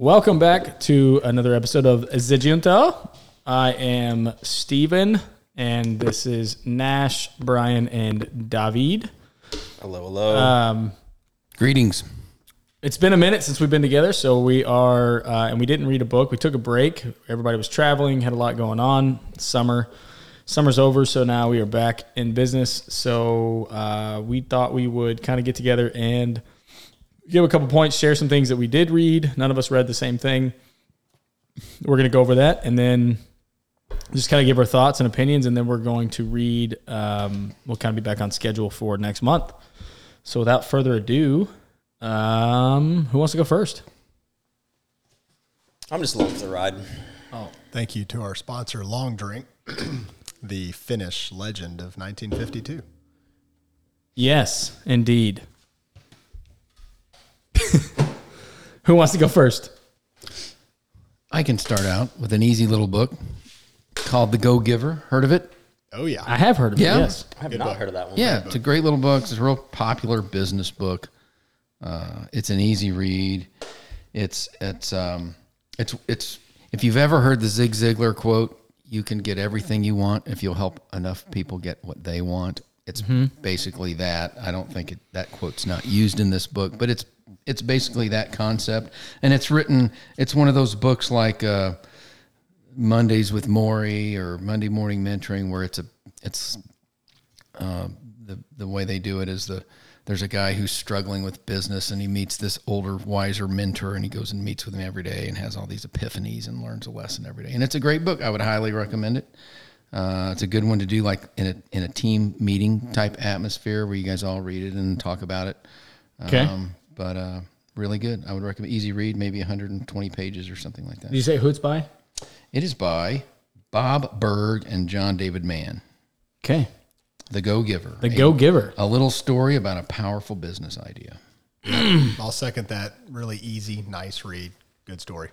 Welcome back to another episode of Zijunta. I am Steven, and this is Nash, Brian, and David. Hello, hello. Um, Greetings. it's been a minute since we've been together, so we are, uh, and we didn't read a book. We took a break. Everybody was traveling, had a lot going on. Summer, summer's over, so now we are back in business. So uh, we thought we would kind of get together and give a couple points, share some things that we did read. None of us read the same thing. We're going to go over that, and then just kind of give our thoughts and opinions, and then we're going to read. Um, we'll kind of be back on schedule for next month. So without further ado, um, who wants to go first? I'm just along for the ride. Oh, Thank you to our sponsor, Long Drink, the Finnish legend of 1952. Yes, indeed. who wants to go first? I can start out with an easy little book called The Go Giver. Heard of it? Oh yeah, I have heard of Yeah. it. Yes. I have Good not book. heard of that one. Yeah, it's a great little book. It's a real popular business book. Uh, it's an easy read. It's it's um it's it's if you've ever heard the Zig Ziglar quote, you can get everything you want if you'll help enough people get what they want. It's basically that. I don't think it, that quote's not used in this book, but it's it's basically that concept, and it's written. It's one of those books like. Uh, Mondays with Morrie or Monday Morning Mentoring, where it's a it's uh, the the way they do it is the there's a guy who's struggling with business and he meets this older wiser mentor and he goes and meets with him every day and has all these epiphanies and learns a lesson every day and it's a great book I would highly recommend it uh, it's a good one to do like in a in a team meeting type atmosphere where you guys all read it and talk about it Okay. um, but uh, really good I would recommend easy read maybe 120 pages or something like that Did you say who it's by? it is by Bob Burg and John David Mann. Okay. The Go Giver. The Go Giver. A little story about a powerful business idea. I'll second that. Really easy, nice read, good story.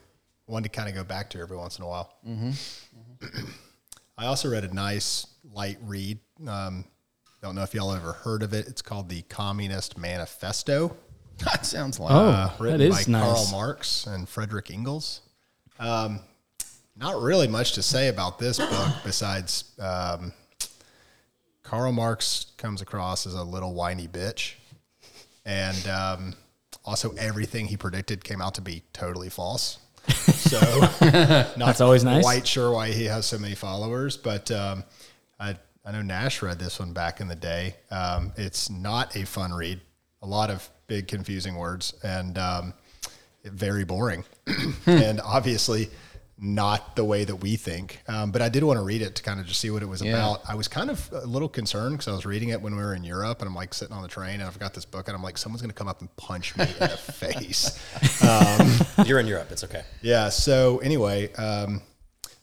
One to kind of go back to every once in a while. Mm-hmm. I also read a nice light read. Um, don't know if y'all ever heard of it. It's called the Communist Manifesto. That sounds like Oh, uh, written that by nice. Karl Marx and Frederick Engels. Um, not really much to say about this book besides um, Karl Marx comes across as a little whiny bitch, and um, also everything he predicted came out to be totally false. So not That's always nice. quite sure why he has so many followers, but um, I I know Nash read this one back in the day. Um, it's not a fun read. A lot of big confusing words and um, very boring, and obviously not the way that we think. Um, but I did want to read it to kind of just see what it was about. I was kind of a little concerned because I was reading it when we were in Europe, and I'm like sitting on the train, and I've got this book, and I'm like, someone's going to come up and punch me in the face. You're in Europe. It's okay. Yeah. So anyway, um,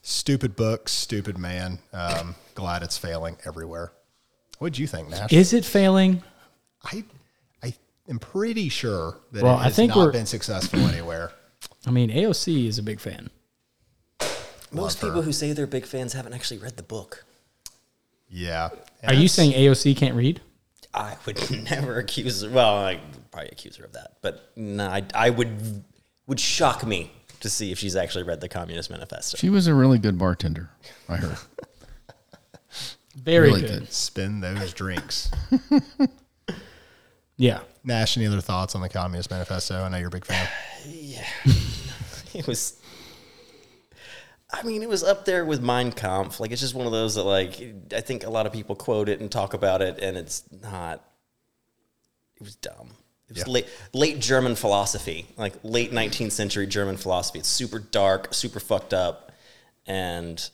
stupid book, stupid man. Um, glad it's failing everywhere. what do you think, Nash? Is it failing? I am pretty sure that Well, it I has think not we're- been successful anywhere. I mean, AOC is a big fan. Most people who say they're big fans haven't actually read the book. Yeah. Are you saying AOC can't read? I would never accuse her. Well, I would probably accuse her of that, but no, I, I would would shock me to see if she's actually read the Communist Manifesto. she was a really good bartender. I heard. Very Really good. good. spin those drinks? Yeah. Nash, any other thoughts on the Communist Manifesto? I know you're a big fan. Yeah, it was I mean, it was up there with Mein Kampf. Like, it's just one of those that, like, I think a lot of people quote it and talk about it, and it's not. It was dumb. It was Yeah. late, late German philosophy, like late 19th century German philosophy. It's super dark, super fucked up, and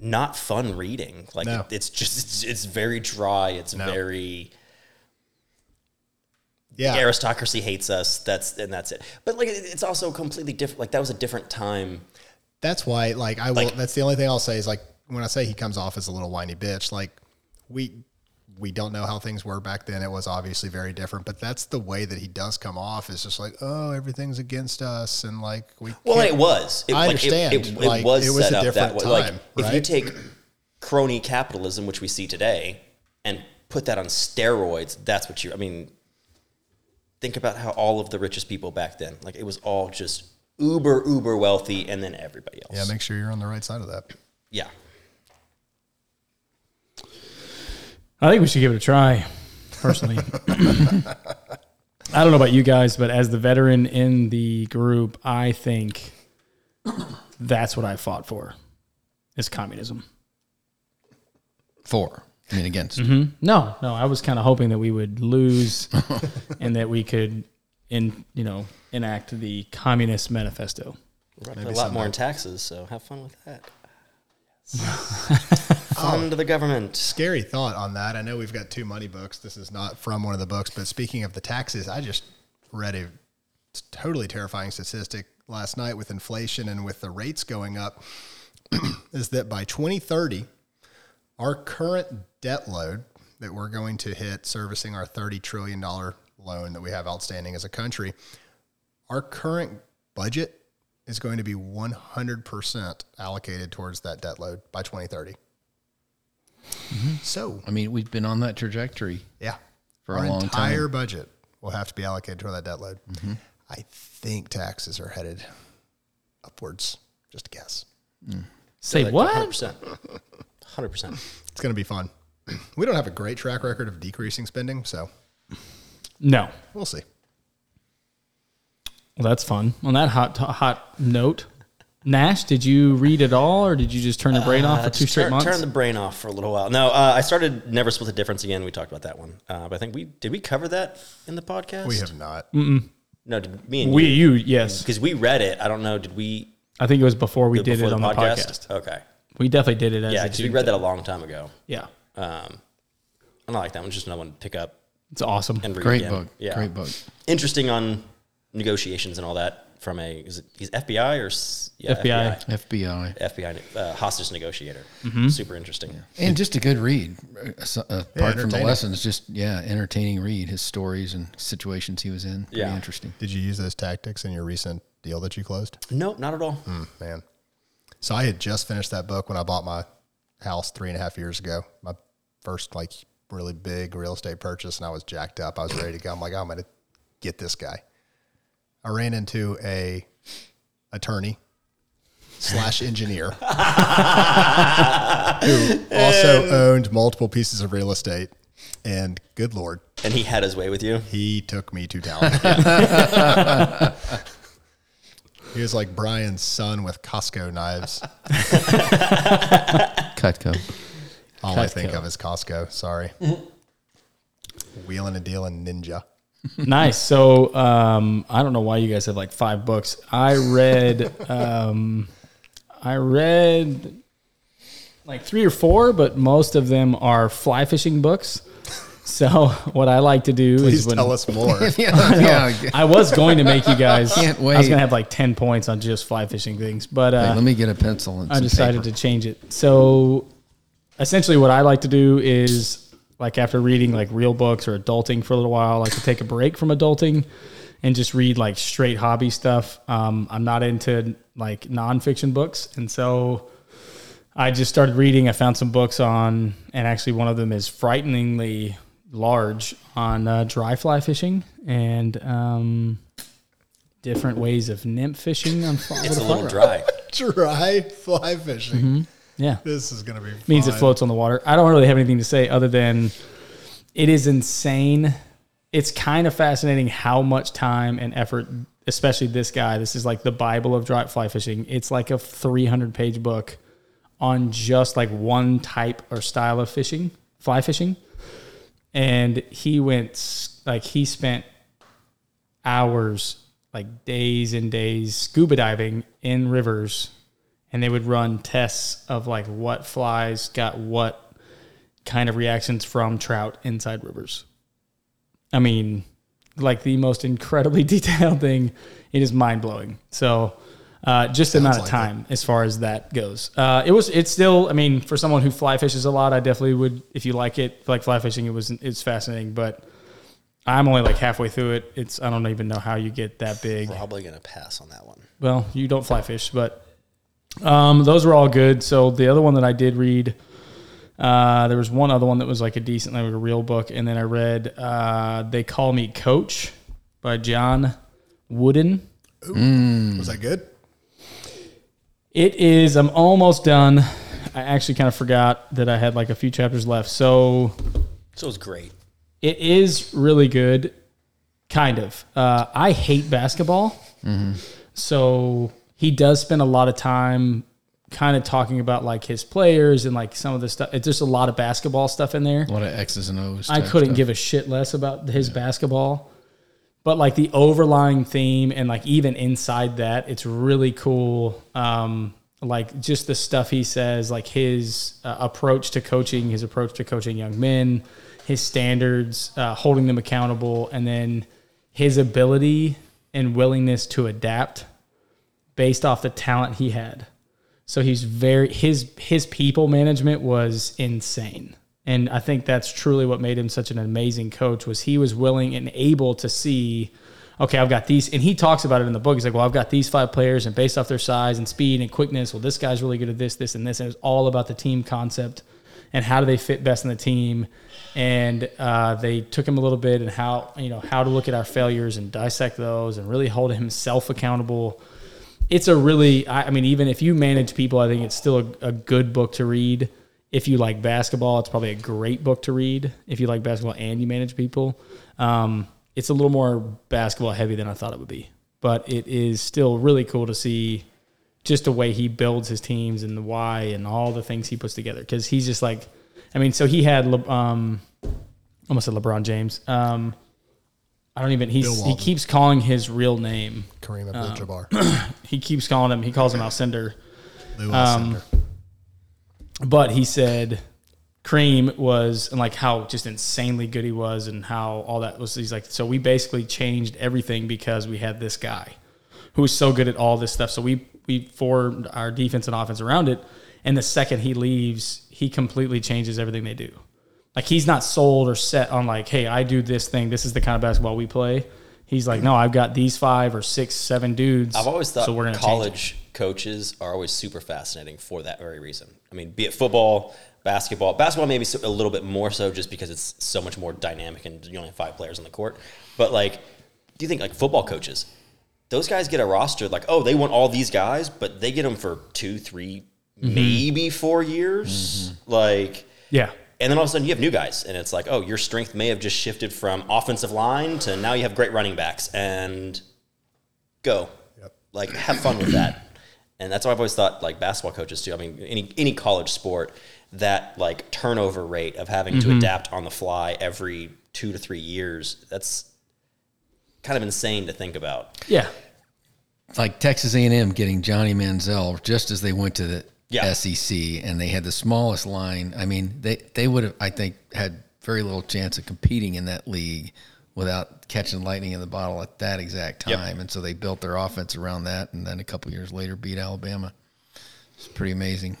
not fun reading. Like, No. it- it's just, it's, it's very dry. It's No. very. Yeah. the aristocracy hates us. That's and that's it. But like, it's also completely different. Like that was a different time. That's why, like, I will. Like- that's the only thing I'll say is like when I say he comes off as a little whiny bitch, like we we don't know how things were back then. It was obviously very different, but that's the way that he does come off. Is just like, oh, everything's against us, and like we. Well, it was. It, I like, understand. It, it, Like, was it was set a up different that way. Like time, if you take crony capitalism, which we see today, and put that on steroids, that's what you. I mean, think about how all of the richest people back then, like it was all just uber uber wealthy, and then everybody else. Yeah, make sure you're on the right side of that. yeah. I think we should give it a try, personally. I don't know about you guys, but as the veteran in the group, I think that's what I fought for is communism. For. I mean, against. Mm-hmm. No, no, I was kind of hoping that we would lose and that we could in, you know, enact the communist manifesto. We're gonna a lot more in taxes, so have fun with that. Fund oh. the government. Scary thought on that. I know we've got two money books. This is not from one of the books, but speaking of the taxes, I just read a totally terrifying statistic last night with inflation and with the rates going up. is that by 2030, our current debt load that we're going to hit servicing our $30 trillion loan that we have outstanding as a country, our current budget is going to be 100% allocated towards that debt load by 2030. Mm-hmm. So, I mean, we've been on that trajectory. yeah, For a our long entire time. budget will have to be allocated toward that debt load. Mm-hmm. I think taxes are headed upwards. Just a guess. Mm. Say Like what? 100%. 100%. It's going to be fun. We don't have a great track record of decreasing spending, so No. we'll see. Well, that's fun. On that hot hot note, Nash, did you read it all, or did you just turn your brain off Uh, for two straight turn, months? Turn the brain off for a little while. No, uh, I started Never Split the Difference again. We talked about that one. Uh, but I think we, did we cover that in the podcast? We have not. No, did me and we, you. you, yes. Because we read it. I don't know. Did we I think it was before we do did before it on the podcast. Okay. We definitely did it as Yeah, a because we read that a long time ago. Yeah, Um, I don't like that one. Just another one to pick up it's awesome. and read Great again. book. Yeah. Great book. Interesting on negotiations and all that from a, is it, he's FBI or yeah, FBI. FBI. FBI. FBI uh, hostage negotiator. Mm-hmm. Super interesting. And just a good read. Uh, so- uh, apart from the lessons, just, yeah, entertaining read. His stories and situations he was in. Pretty Yeah. interesting. Did you use those tactics in your recent deal that you closed? Nope, not at all. Hmm. Man. So I had just finished that book when I bought my house three and a half years ago. My first like really big real estate purchase, and I was jacked up. I was ready to go. I'm like, I'm gonna get this guy. I ran into a attorney slash engineer who also owned multiple pieces of real estate. And good lord, And he had his way with you. he took me to town. he was like Brian's son with Costco knives. Cutco. All I think Cutco. of is Costco. Sorry. Wheeling a deal and dealing ninja. nice. So um, I don't know why you guys have like five books. I read, um, I read like three or four, but most of them are fly fishing books. So what I like to do Please is when tell us more. yeah, yeah. I was going to make you guys. Can't wait. I was gonna have like ten points on just fly fishing things, but uh, Hey, let me get a pencil and I some decided paper. to change it. So essentially, what I like to do is like after reading like real books or adulting for a little while, I like to take a break from adulting and just read like straight hobby stuff. Um, I'm not into like nonfiction books, and so I just started reading. I found some books on, and actually one of them is frighteningly large on uh, dry fly fishing and um, different ways of nymph fishing on fly. It's a fly little rod. dry. Dry fly fishing. Yeah. This is going to be means it floats on the water. I don't really have anything to say other than it is insane. It's kind of fascinating how much time and effort, especially this guy. This is like the Bible of dry fly fishing. It's like a 300 page book on just like one type or style of fishing, fly fishing. And he went like he spent hours, like days and days scuba diving in rivers and they would run tests of like what flies got what kind of reactions from trout inside rivers. I mean, like the most incredibly detailed thing. It is mind blowing. So, uh, just the amount of like time as far as that goes. Uh, it was. It's still. I mean, for someone who fly fishes a lot, I definitely would. If you like it, like fly fishing, it was. It's fascinating, but. I'm only like halfway through it. It's I don't even know how you get that big. Probably gonna pass on that one. Well, you don't fly fish, but um, those were all good. So the other one that I did read, uh, there was one other one that was like a decent, like a real book, and then I read uh, "They Call Me Coach" by John Wooden. Was that good? It is. I'm almost done. I actually kind of forgot that I had like a few chapters left. So So it's great. it is really good, kind of. Uh, I hate basketball, so he does spend a lot of time kind of talking about like his players and like some of the stuff. It's just a lot of basketball stuff in there. A lot of X's and O's. I couldn't stuff. give a shit less about his basketball. But like the overlying theme and like even inside that, it's really cool. Um, like just the stuff he says, like his uh, approach to coaching, his approach to coaching young men, his standards, uh, holding them accountable, and then his ability and willingness to adapt based off the talent he had. So he's very his his people management was insane. And I think that's truly what made him such an amazing coach was he was willing and able to see okay, I've got these and he talks about it in the book. He's like, "Well, I've got these five players and based off their size and speed and quickness, well this guy's really good at this, this and this." And it's all about the team concept and how do they fit best in the team. And uh, they took him a little bit and how, you know, how to look at our failures and dissect those and really hold himself accountable it's a really I, I mean even if you manage people i think it's still a, a good book to read if you like basketball it's probably a great book to read if you like basketball and you manage people um, it's a little more basketball heavy than i thought it would be but it is still really cool to see just the way he builds his teams and the why and all the things he puts together because he's just like i mean so he had Le- um, almost said lebron james um, i don't even he's, he keeps calling his real name Kareem Abdul-Jabbar, he keeps calling him. He calls him Alcindor. Lew um, Alcindor. But he said Kareem was and like how just insanely good he was and how all that was. He's like, so we basically changed everything because we had this guy who was so good at all this stuff. So we we formed our defense and offense around it. And the second he leaves, he completely changes everything they do. Like he's not sold or set on like, hey, I do this thing. This is the kind of basketball we play. He's like, no, I've got these five or six, seven dudes. I've always thought so we're gonna college coaches are always super fascinating for that very reason. I mean, be it football, basketball, basketball maybe a little bit more so just because it's so much more dynamic and you only have five players on the court. But like, do you think like football coaches, those guys get a roster like, oh, they want all these guys, but they get them for two, three, Mm-hmm. maybe four years, like. Yeah. And then all of a sudden you have new guys, and it's like, oh, your strength may have just shifted from offensive line to now you have great running backs, and go, Yep. like have fun with that. And that's why I've always thought like basketball coaches too. I mean, any any college sport, that like turnover rate of having Mm-hmm. to adapt on the fly every two to three years, that's kind of insane to think about. Yeah. like Texas A&M getting Johnny Manziel just as they went to the Yeah. SEC and they had the smallest line. I mean, they they would have I think had very little chance of competing in that league without catching lightning in the bottle at that exact Yep. time. And so they built their offense around that and then a couple years later beat Alabama. It's pretty amazing.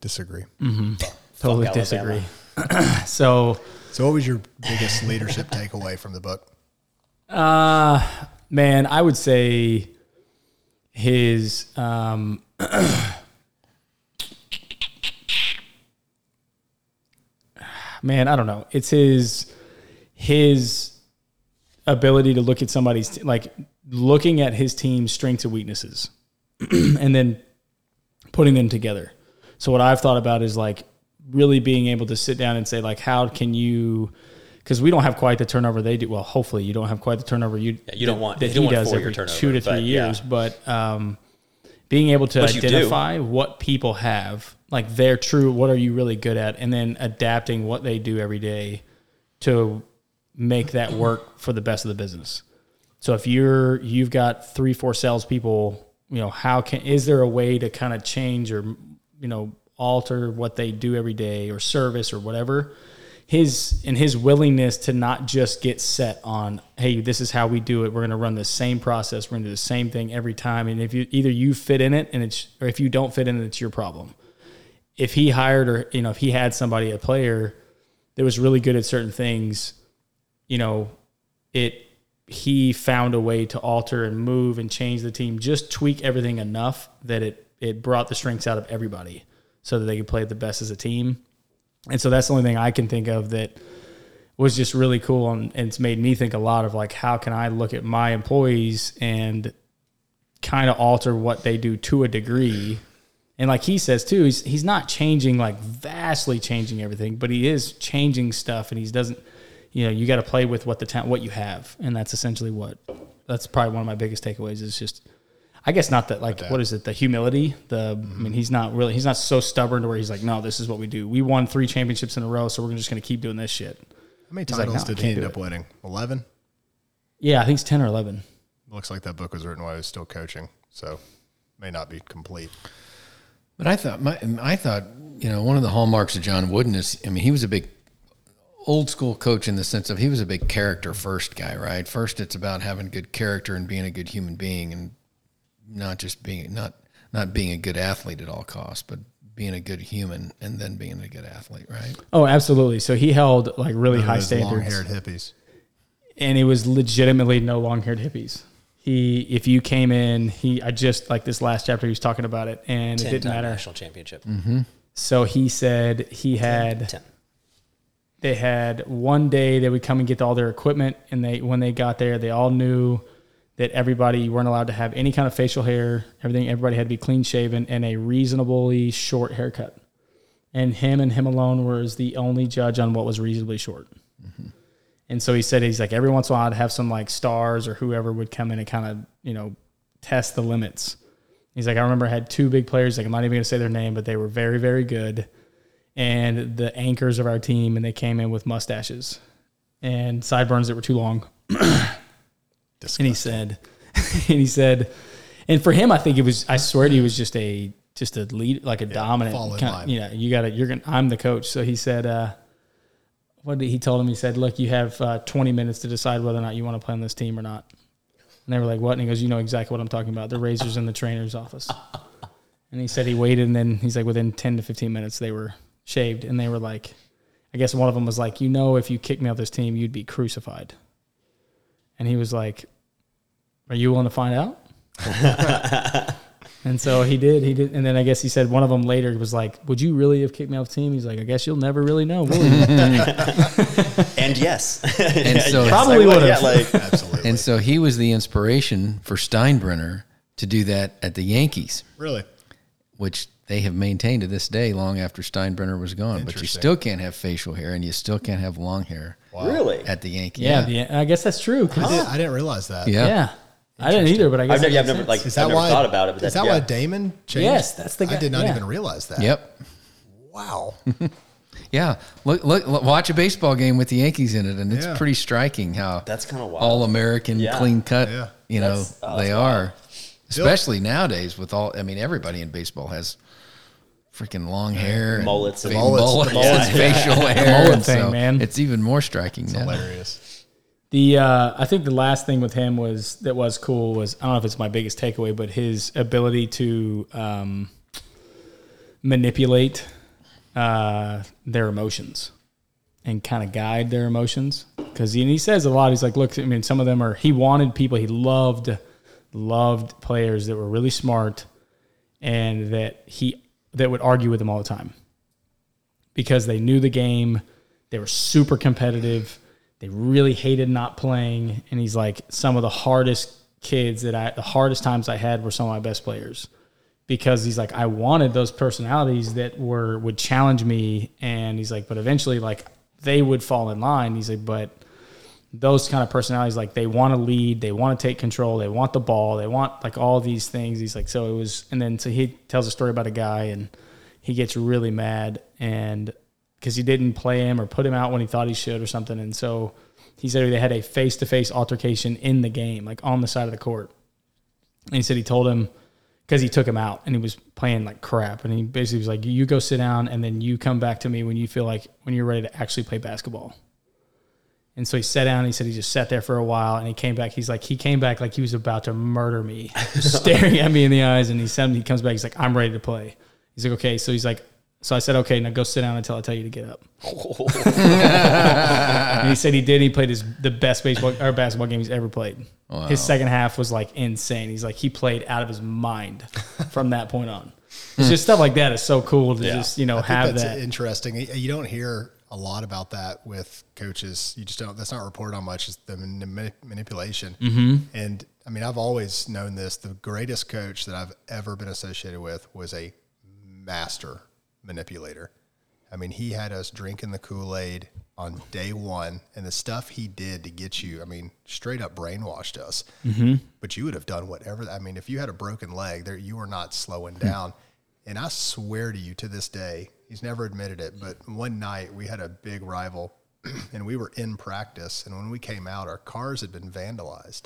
Disagree. Mm-hmm. Totally Fuck disagree. So, So, what was your biggest leadership takeaway from the book? uh, man, I would say his um, man, I don't know. It's his his ability to look at somebody's like looking at his team's strengths and weaknesses, and then putting them together. So what I've thought about is like really being able to sit down and say like, how can you? Because we don't have quite the turnover they do. Well, hopefully you don't have quite the turnover you Yeah, you don't want- that he want does every turnover, two to three but, yeah. years. But um, being able to But identify what people have, like their true, what are you really good at, and then adapting what they do every day to make that work for the best of the business. So if you're you've got three four salespeople, you know how can is there a way to kind of change or you know alter what they do every day or service or whatever? his and his willingness to not just get set on, hey, this is how we do it. We're going to run the same process. We're going to do the same thing every time. And if you either you fit in it and it's, or if you don't fit in it, it's your problem. If he hired or you know if he had somebody a player that was really good at certain things, you know, it he found a way to alter and move and change the team, just tweak everything enough that it it brought the strengths out of everybody so that they could play the best as a team. And so that's the only thing I can think of that was just really cool and, and it's made me think a lot of like how can I look at my employees and kind of alter what they do to a degree. And like he says too, he's he's not changing like vastly changing everything, but he is changing stuff and he doesn't you know, you got to play with what the ta- what you have. And that's essentially what that's probably one of my biggest takeaways is just I guess not that like what is it the humility the I mean mm-hmm. he's not really he's not so stubborn to where he's like no this is what we do we won three championships in a row so we're just going to keep doing this shit How many He's like, titles "No, did he end up it." winning? 11? yeah I think it's ten or eleven Looks like that book was written while he was still coaching, so may not be complete. But I thought my I thought you know one of the hallmarks of John Wooden is I mean he was a big old school coach in the sense of he was a big character first guy right first it's about having good character and being a good human being and not just being not not being a good athlete at all costs but being a good human and then being a good athlete right oh absolutely so he held like really None high those standards long-haired hippies. and it was legitimately no long haired hippies. He, if you came in, he, I just like this last chapter, he was talking about it, and it didn't matter. national championship. Mm-hmm. So he said he had, Ten. They had one day they would come and get all their equipment, and they, when they got there, they all knew that everybody weren't allowed to have any kind of facial hair. Everything, everybody had to be clean shaven and a reasonably short haircut. And him and him alone was the only judge on what was reasonably short. Mm-hmm. And so he said he's like every once in a while I'd have some like stars or whoever would come in and kind of you know test the limits. He's like I remember I had two big players like I'm not even gonna say their name but they were very very good, and the anchors of our team and they came in with mustaches and sideburns that were too long. And he said, and he said, and for him I think it was I swear he was just a just a lead like a dominant fall kind line. you know you got to you're gonna I'm the coach so he said. uh what did he told him? He said, "Look, you have uh, 20 minutes to decide whether or not you want to play on this team or not." And they were like, "What?" And he goes, "You know exactly what I'm talking about. The razors in the trainer's office." And he said he waited, and then he's like, within 10 to 15 minutes, they were shaved, and they were like, I guess one of them was like, "You know, if you kicked me off this team, you'd be crucified." And he was like, "Are you willing to find out?" And so he did. He did, and then I guess he said one of them later was like, "Would you really have kicked me off the team?" He's like, "I guess you'll never really know, will you?" And yes, And so- Probably would, would've. Yeah, like Absolutely. and so he was the inspiration for Steinbrenner to do that at the Yankees really? which they have maintained to this day long after Steinbrenner was gone. But you still can't have facial hair and you still can't have long hair really. at the Yankee. yeah, the- I guess that's true. 'cause- I, did, I didn't realize that. Yeah. yeah, I didn't either, but I guess I've never, yeah, I've never like Is I've that never why? thought about it. But is that's, that why. Damon changed? Yes, that's the I did not yeah. even realize that. Yep. Wow. Yeah. Look, look, look, watch a baseball game with the Yankees in it, and it's Yeah. pretty striking how That's kinda wild. all American, Yeah. clean cut. Yeah. You know oh, they that's are, especially nowadays with all. I mean, everybody in baseball has freaking long hair, and Mullets and- Mullets, mullets, the mullets. and facial hair. mullet thing, so man. It's even more striking now. Hilarious. The uh, I think the last thing with him was that was cool was I don't know if it's my biggest takeaway, but his ability to um, manipulate uh, their emotions and kind of guide their emotions. Because he, he says a lot. He's like, look, I mean, some of them are. He wanted people. He loved loved players that were really smart and that he that would argue with him all the time because they knew the game. They were super competitive. They really hated not playing. And he's like, some of the hardest kids that I, the hardest times I had were some of my best players because he's like, I wanted those personalities that were, would challenge me. And he's like, but eventually, like, they would fall in line. He's like, but those kind of personalities, like, they want to lead, they want to take control, they want the ball, they want like all these things. He's like, so it was, and then so he tells a story about a guy and he gets really mad and because he didn't play him or put him out when he thought he should or something. And so he said they had a face to face altercation in the game, like on the side of the court. And he said he told him, because he took him out and he was playing like crap. And he basically was like, "You go sit down, and then you come back to me when you feel like when you're ready to actually play basketball." And so he sat down. And he said he just sat there for a while, and he came back. He's like, he came back like he was about to murder me, staring at me in the eyes. And he said, he comes back. He's like, I'm ready to play. He's like, okay. So he's like, so I said, okay, now go sit down until I tell you to get up. and he said he did. He played his the best baseball or basketball game he's ever played. His second half was like insane. He's like he played out of his mind from that point on. It's hmm. just stuff like that is so cool to just you know I think have that's that. interesting. You you don't hear a lot about that with coaches. You just don't. That's not reported on much. Is the mani- manipulation. Mm-hmm. And I mean, I've always known this. The greatest coach that I've ever been associated with was a master manipulator. I mean, he had us drinking the Kool Aid on day one, and the stuff he did to get you. I mean, straight up brainwashed us. Mm-hmm. But you would have done whatever. I mean, if you had a broken leg, there you were not slowing down. And I swear to you, to this day, he's never admitted it. But one night we had a big rival, and we were in practice. And when we came out, our cars had been vandalized.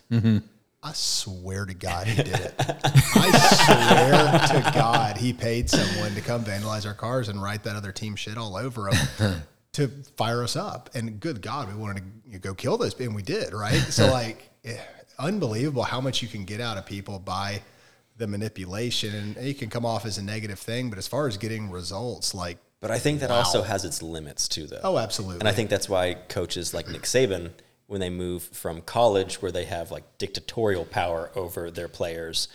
I swear to God he did it. I swear to God he paid someone to come vandalize our cars and write that other team shit all over them to fire us up. And good God, we wanted to go kill those, and we did, right? So like, eh, unbelievable how much you can get out of people by the manipulation, and it can come off as a negative thing. But as far as getting results, like, But I think that also has its limits too, though. oh, absolutely. And I think that's why coaches like Nick Saban, when they move from college where they have like dictatorial power over their players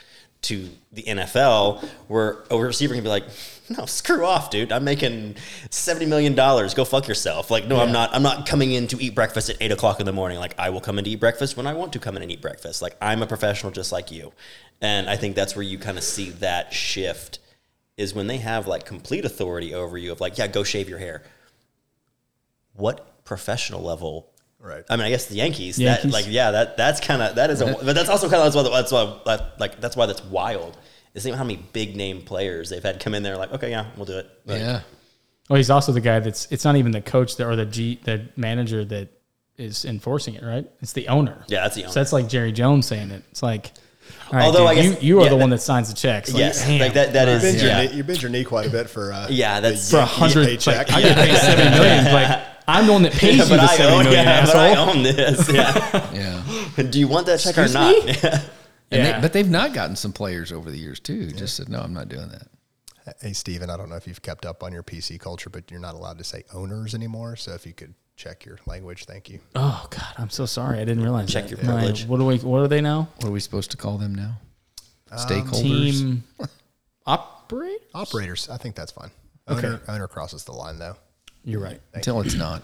to the NFL, where a receiver can be like, "No, screw off, dude. I'm making seventy million dollars. Go fuck yourself." Like, no, I'm not. I'm not coming in to eat breakfast at eight o'clock in the morning. Like, I will come in to eat breakfast when I want to come in and eat breakfast. Like, I'm a professional just like you. And I think that's where you kind of see that shift is when they have like complete authority over you of like, yeah, go shave your hair. What professional level right. I mean, I guess the Yankees. Yankees. That like, yeah, that that's kind of that is a, but that's also kind of that's why that's why that, like that's why that's wild. Is think how many big name players they've had come in there like, okay, yeah, we'll do it. Like, yeah. Well, he's also the guy that's. It's not even the coach that, or the G, the manager that is enforcing it, right? It's the owner. yeah, that's the owner. So that's like Jerry Jones saying it. It's like, all right, Although dude, I guess- you, you are yeah, the one that- that signs the checks. Like, yes, damn. like that. That You is bend, yeah. your knee, you bend your knee quite a bit for uh, Yeah, that's- for a hundred. paycheck. Like, I get paid seventy million. Like I'm the one that pays Yeah, you the I seventy own, million, yeah, but I own this. Yeah. Yeah. do you want that check Excuse or not? me? And Yeah. they, but they've not gotten some players over the years too. Just said, no, I'm not doing that. Hey, Steven, I don't know if you've kept up on your PC culture, but you're not allowed to say owners anymore. So if you could check your language, thank you. Oh God, I'm so sorry. I didn't realize. Check that. your privilege. What do we? What are they now? What are we supposed to call them now? Stakeholders. Team operate. Operators, I think that's fine. Okay. Owner, owner crosses the line, though. You're right. Until it's not.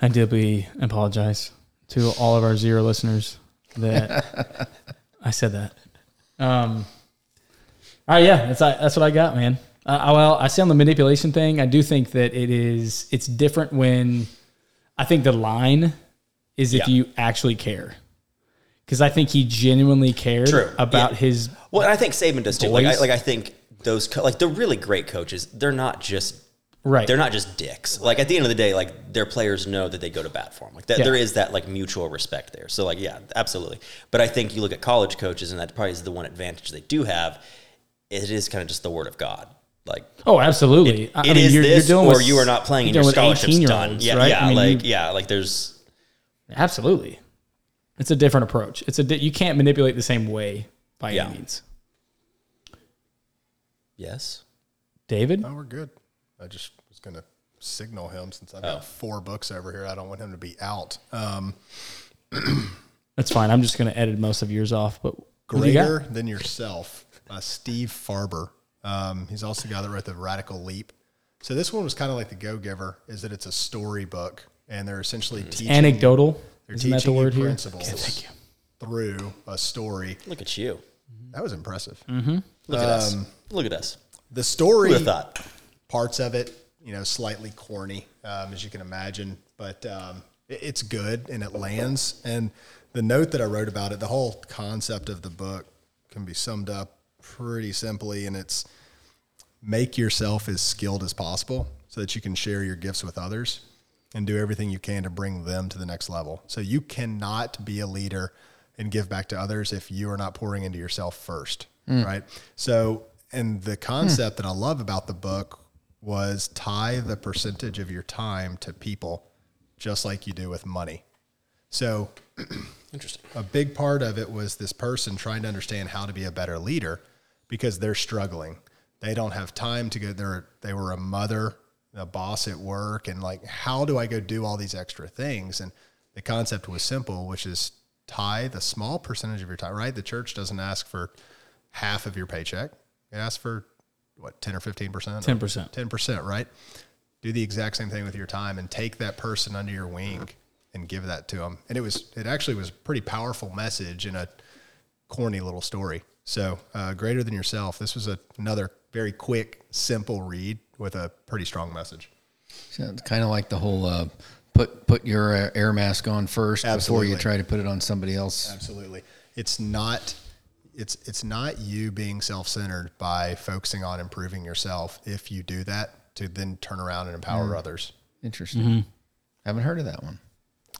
I deeply apologize to all of our zero listeners that I said that. Um, all right, yeah, that's that's what I got, man. Uh, well, I say on the manipulation thing, I do think that it is it's different when I think the line is if Yeah. you actually care, because I think he genuinely cared True. about Yeah. his Well, I think Saban does too. Like I, like I think those co- like the really great coaches, they're not just right. they're not just dicks. Like at the end of the day, like their players know that they go to bat for them. Like that, Yeah. there is that like mutual respect there. So like yeah, absolutely. But I think you look at college coaches, and that probably is the one advantage they do have. It is kind of just the word of God. Like Oh, absolutely. I- I mean, is you're- you're this, or with- you are not playing, and you're your scholarship's done. 18-year-olds, Yeah, right? yeah, I mean, like you- yeah, like there's Absolutely. It's a different approach. It's a di- you can't manipulate the same way by Yeah. any means. yes. David, No, we're good. I just was going to signal him since I've Oh. got four books over here. I don't want him to be out. Um, that's fine. I'm just going to edit most of yours off. But what do you? Greater Than Yourself, uh, Steve Farber. Um, he's also the guy that wrote The Radical Leap. So this one was kind of like The Go Giver, is that it's a storybook, and they're essentially teaching anecdotal. They're Isn't that the teaching you word here? principles through a story. Look at you. That was impressive. Look at us. Look at us. The story Who would have thought? parts of it, you know, slightly corny, um, as you can imagine, but um, it, it's good and it lands. And the note that I wrote about it, the whole concept of the book can be summed up pretty simply, and it's make yourself as skilled as possible so that you can share your gifts with others and do everything you can to bring them to the next level. So you cannot be a leader and give back to others if you are not pouring into yourself first. Mm. right? So, and the concept that I love about the book was tie the percentage of your time to people, just like you do with money. So, Interesting. a big part of it was this person trying to understand how to be a better leader because they're struggling. They don't have time to go there. They were a mother, a boss at work, and like, how do I go do all these extra things? And the concept was simple, which is tie the small percentage of your time, right? The church doesn't ask for half of your paycheck. It asks for what, 10 or 15%? 10%. 10%, right? Do the exact same thing with your time and take that person under your wing and give that to them. And it was, it actually was a pretty powerful message in a corny little story. So, uh, greater than yourself. This was a, another very quick, simple read with a pretty strong message. So it's kind of like the whole uh, put put your uh, air mask on first before you try to put it on somebody else. Absolutely. It's not it's it's not you being self-centered by focusing on improving yourself if you do that to then turn around and empower others. Interesting. Haven't heard of that one.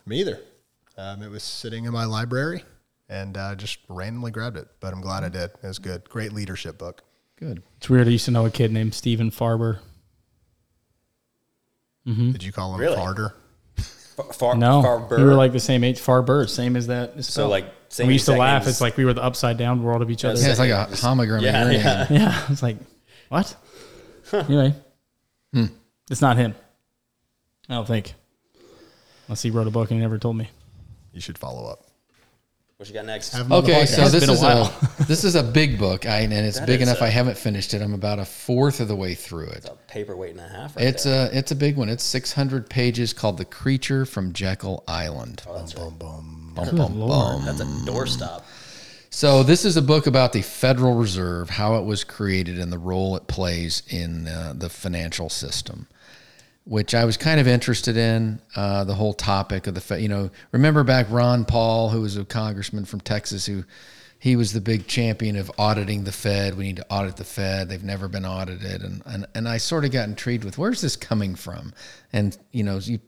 Me either. Um, it was sitting in my library and uh, just randomly grabbed it, but I'm glad I did. It was good. Great leadership book. Good. It's weird. I used to know a kid named Stephen Farber. Did you call him Really? farter? Far, far, No, far we were like the same age. Farber, same as that. is spelled. like, same we used to laugh. names. It's like we were the upside down world of each other. Yeah, it's like a homogram yeah, of yeah. Yeah, it's like what? Anyway, Hmm. it's not him. I don't think. Unless he wrote a book and he never told me. You should follow up. What you got next? Have him on the Okay, so this been a is a this is a big book, I, and it's That big is enough. a- I haven't finished it. I'm about a fourth of the way through it. It's a paperweight and a half. Right It's there. a it's a big one. It's 600 pages called "The Creature from Jekyll Island." Oh, that's right. Bum, Good bum, bum. That's a doorstop. So this is a book about the Federal Reserve, how it was created, and the role it plays in uh, the financial system, which I was kind of interested in. Uh, the whole topic of the, Fed. you know, remember back Ron Paul, who was a congressman from Texas, who he was the big champion of auditing the Fed. We need to audit the Fed. They've never been audited, and and and I sort of got intrigued with where's this coming from, and you know, you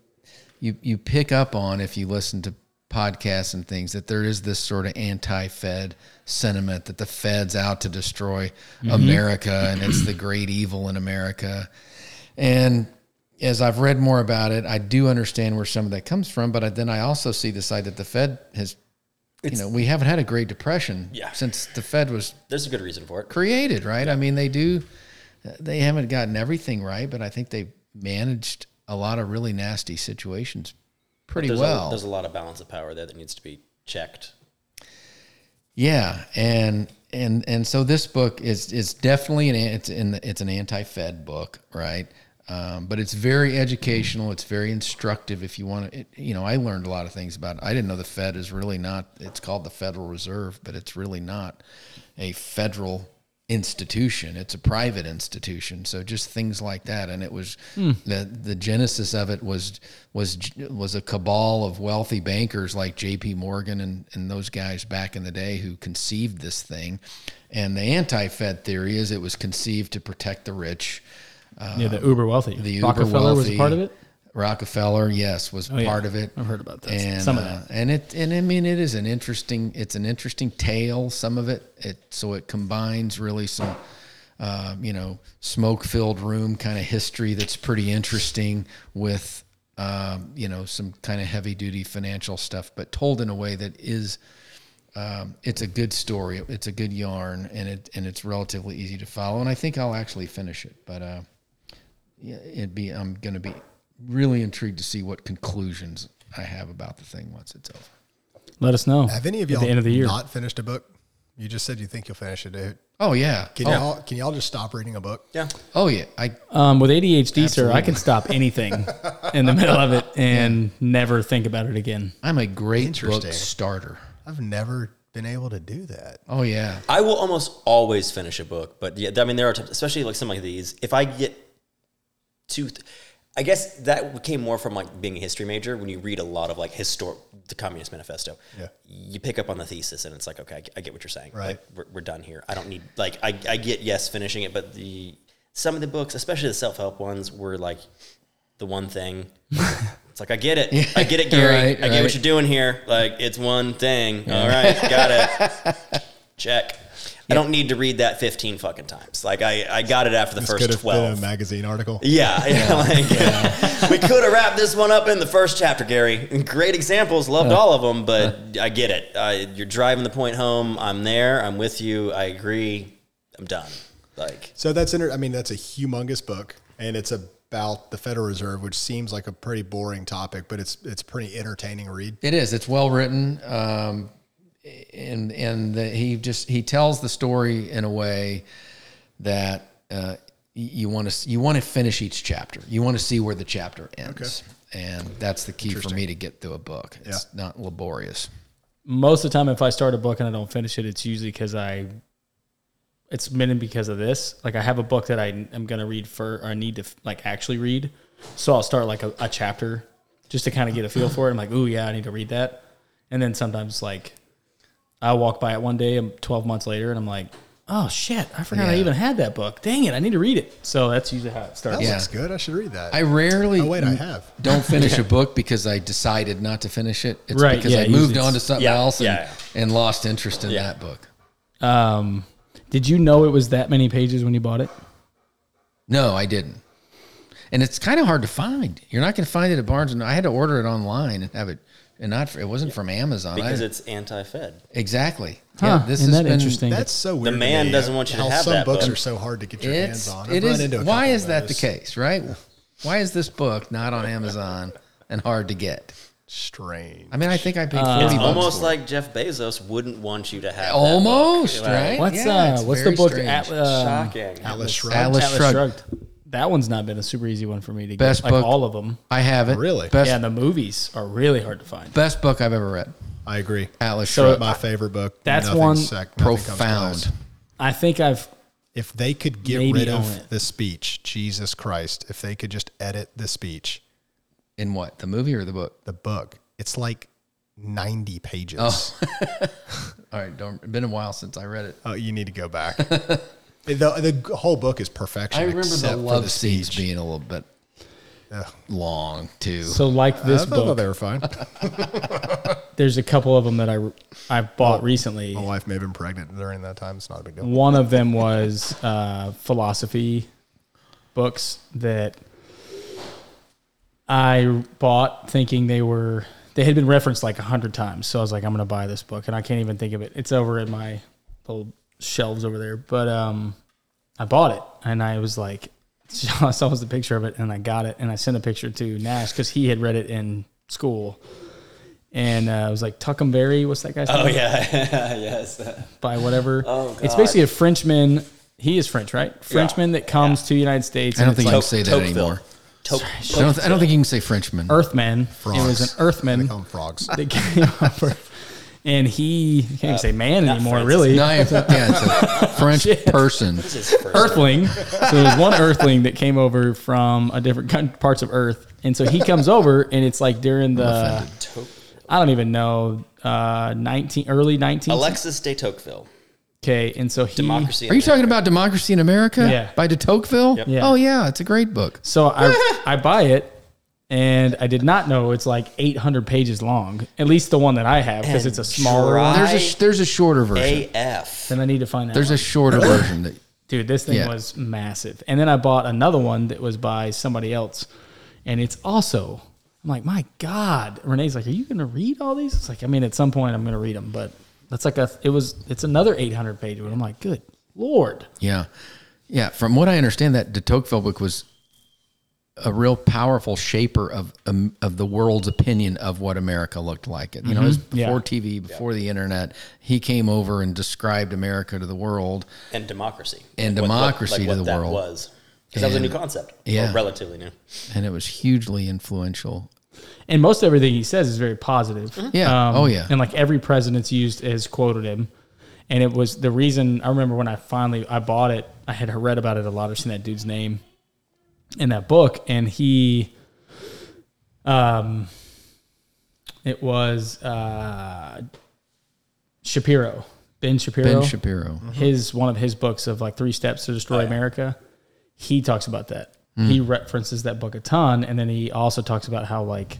you you pick up on if you listen to podcasts and things that there is this sort of anti-Fed sentiment that the Fed's out to destroy America and it's the great evil in America. And as I've read more about it, I do understand where some of that comes from, but then I also see the side that the Fed has you know, we haven't had a Great Depression Yeah. since the Fed was There's a good reason for it. created, right? I mean, they do, they haven't gotten everything right, but I think they've managed a lot of really nasty situations pretty There's, well. a, there's a lot of balance of power there that needs to be checked. Yeah, and and and so this book is is definitely an it's in the, it's an anti-Fed book, right? Um, but it's very educational. It's very instructive. If you want to, it, you know, I learned a lot of things about it. I didn't know the Fed is really not. It's called the Federal Reserve, but it's really not a federal institution. It's a private institution. So just things like that. And it was the the genesis of it was was was a cabal of wealthy bankers like J.P. Morgan and and those guys back in the day who conceived this thing. And the anti-Fed theory is it was conceived to protect the rich. Yeah, the uber wealthy. The uber Rockefeller was a part of it. Rockefeller, yes, was yeah. part of it. I've heard about that. And, Some of uh, and it, and I mean, it is an interesting, it's an interesting tale. Some of it, it so it combines really some, uh, you know, smoke-filled room kind of history that's pretty interesting with, um, you know, some kind of heavy-duty financial stuff, but told in a way that is, um, it's a good story. It's a good yarn, and it and it's relatively easy to follow. And I think I'll actually finish it, but. Uh, yeah, it'd be. I'm going to be really intrigued to see what conclusions I have about the thing once it's over. Let us know. Have any of y'all at the end of the year? not finished a book? You just said you think you'll finish it. dude. Oh yeah. Can oh, y'all can y'all just stop reading a book? Yeah. oh yeah. I Um, with ADHD, sir, I can stop anything in the middle of it and never think about it again. I'm a great book starter. I've never been able to do that. Oh yeah. I will almost always finish a book, but yeah, I mean, there are times, especially like some like these. If I get too, I guess that came more from like being a history major. When you read a lot of like historic, the Communist Manifesto, Yeah. you pick up on the thesis, and it's like, okay, I get, I get what you're saying. Right. Like, we're, we're done here. I don't need like I, I get yes finishing it, but the some of the books, especially the self help ones, were like the one thing. It's like I get it, I get it, Gary. Right, I get right. what you're doing here. Like it's one thing. All right, got it. Check. I don't need to read that 15 fucking times. Like I, I got it after the This first could have been a 12. magazine article. Yeah, yeah, like we could have wrapped this one up in the first chapter, Gary. Great examples, loved all of them, but I get it. Uh, you're driving the point home. I'm there. I'm with you. I agree. I'm done. Like So that's inter- I mean, that's a humongous book, and it's about the Federal Reserve, which seems like a pretty boring topic, but it's it's pretty entertaining read. It is. It's well written, um, and and the, he just he tells the story in a way that uh, you want to you want to finish each chapter. You want to see where the chapter ends, and that's the key for me to get through a book. It's not laborious. most of the time if i start a book and i don't finish it it's usually because i it's been because of this. Like i have a book that i am going to read for or i need to like actually read. So i'll start like a, a chapter just to kind of get a feel for it. I'm like ooh yeah i need to read that. And then sometimes like i'll walk by it one day um, 12 months later and i'm like oh shit i forgot i Yeah. even had that book dang it i need to read it so that's usually how it starts That Yeah. looks good. I should read that. I rarely oh wait, I have. don't finish a book because I decided not to finish it. It's Right, because yeah, I moved usually on to it's- something yeah, else and, yeah, and lost interest in Yeah. that book. um did you know it was that many pages when you bought it No, I didn't. And it's kind of hard to find. You're not going to find it at Barnes and I had to order it online and have it, and not it wasn't from Amazon. because I, it's anti-Fed. exactly. Huh, this isn't that been interesting? That's so weird. The man me, doesn't want you to how have some that books book. are so hard to get your hands It's on. it I've run is. into a Why is that the case? Right? Why is this book not on Amazon and hard to get? Strange. I mean, I think I paid Uh, forty It's almost for it. like Jeff Bezos wouldn't want you to have almost that book. right. what's Yeah, uh what's the book. At, um, Shocking. Atlas Shrugged. Atlas Atlas Shrugged. Shrugged. That one's not been a super easy one for me to Best get. Like book. all of them. I have it. Really? Best yeah, the movies are really hard to find. best book I've ever read. I agree. Atlas So- Shrugged. My favorite book. That's Nothing one sec- nothing comes profound. close. I think I've If they could get Maybe rid own of it. the speech, Jesus Christ, if they could just edit the speech, In what? The movie or the book? the book, it's like 90 pages. Oh. All right, don't. It's been a while since I read it. Oh, you need to go back. the, the whole book is perfection. I remember except the for love the scenes speech. being a little bit Ugh. long too. so like this I thought book. they were fine. There's a couple of them that I I bought recently. My wife may have been pregnant during that time. It's not a big deal. One of them was uh, philosophy books that I bought thinking they were they had been referenced like a hundred times. So I was like, I'm gonna buy this book, and I can't even think of it. It's over in my little shelves over there. But um, I bought it, and I was like, I saw was the picture of it, and I got it, and I sent a picture to Nash because he had read it in school. And uh, I was like Tuckum Berry, what's that guy's Oh name? yeah, yes. by whatever. Oh, It's basically a Frenchman. He is French, right? Frenchman that comes to the United States. I don't and think it's you like can say that Tocqueville. anymore. To- I don't. I don't think you can say Frenchman. Earthman. It was an They Earthman call them frogs. that came over, and he can't even say man anymore. Francis. Really, No, yeah, it's a French person. This is first Earthling. So there's one Earthling that came over from a different coun- parts of Earth, and so he comes over, and it's like during the I don't even know uh, nineteen early nineteen. Alexis de Tocqueville. Okay, and so he Democracy. Are you talking about Democracy in America? Yeah. By de Tocqueville? Yep. Yeah. Oh yeah, it's a great book. So I I buy it, and I did not know it's like 800 pages long. At least the one that I have, because it's a smaller one. There's a there's a shorter version. AF. Then I need to find that. There's one. a shorter version that dude. This thing Yeah. was massive, and then I bought another one that was by somebody else, and it's also. I'm like, my God. Renee's like, are you going to read all these? It's like, I mean, at some point I'm going to read them, but that's like a. It was. It's another 800 page one. I'm like, good lord. Yeah. Yeah. From what I understand, that de Tocqueville book was a real powerful shaper of um, of the world's opinion of what America looked like. You know, it was Mm-hmm. Yeah. before TV, before the internet. He came over and described America to the world. and democracy. And Like what- what- democracy like to what the that world. was. Because that was a new concept. yeah. Or relatively new. And it was hugely influential. And most everything he says is very positive. Yeah. Oh, yeah. And like every president's used has quoted him. And it was the reason I remember when I finally I bought it, I had read about it a lot or seen that dude's name in that book. And he um it was uh Shapiro. Ben Shapiro. Ben Shapiro. his one of his books of like three steps to destroy America. He talks about that. He references that book a ton, and then he also talks about how like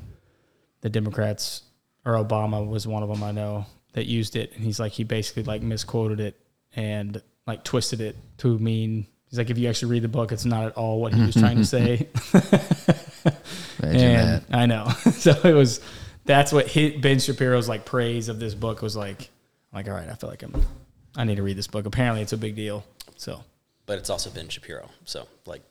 the Democrats or Obama was one of them I know that used it, and he's like he basically like misquoted it and like twisted it to mean he's like if you actually read the book, it's not at all what he was mm-hmm, trying to mm-hmm. say. And that. I know. so it was that's what hit Ben Shapiro's like praise of this book was like I'm like all right, I feel like I'm I need to read this book. Apparently it's a big deal. So But it's also Ben Shapiro. So like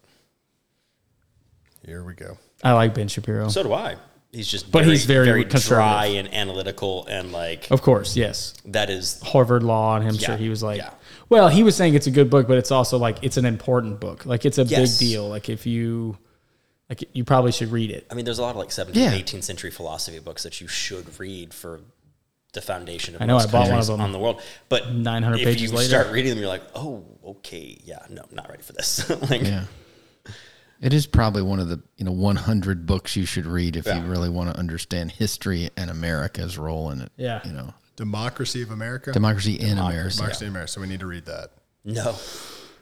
Here we go. I like Ben Shapiro. so do I. He's just But very, he's very very dry and analytical and like of course, yes. that is Harvard Law, and I'm Yeah, sure he was like, yeah. Well, he was saying it's a good book, but it's also like it's an important book. Like it's a Yes. big deal. Like if you, like you probably should read it. I mean, there's a lot of like 17th, Yeah. 18th century philosophy books that you should read for the foundation of I know, most I bought one of them on the world. But 900 if pages you later. start reading them, you're like, oh, okay, yeah, no, not ready for this. like, Yeah. It is probably one of the you know 100 books you should read if Yeah. you really want to understand history and America's role in it. Yeah. You know, Democracy of America. democracy in America. Democracy in America. So we need to read that. no,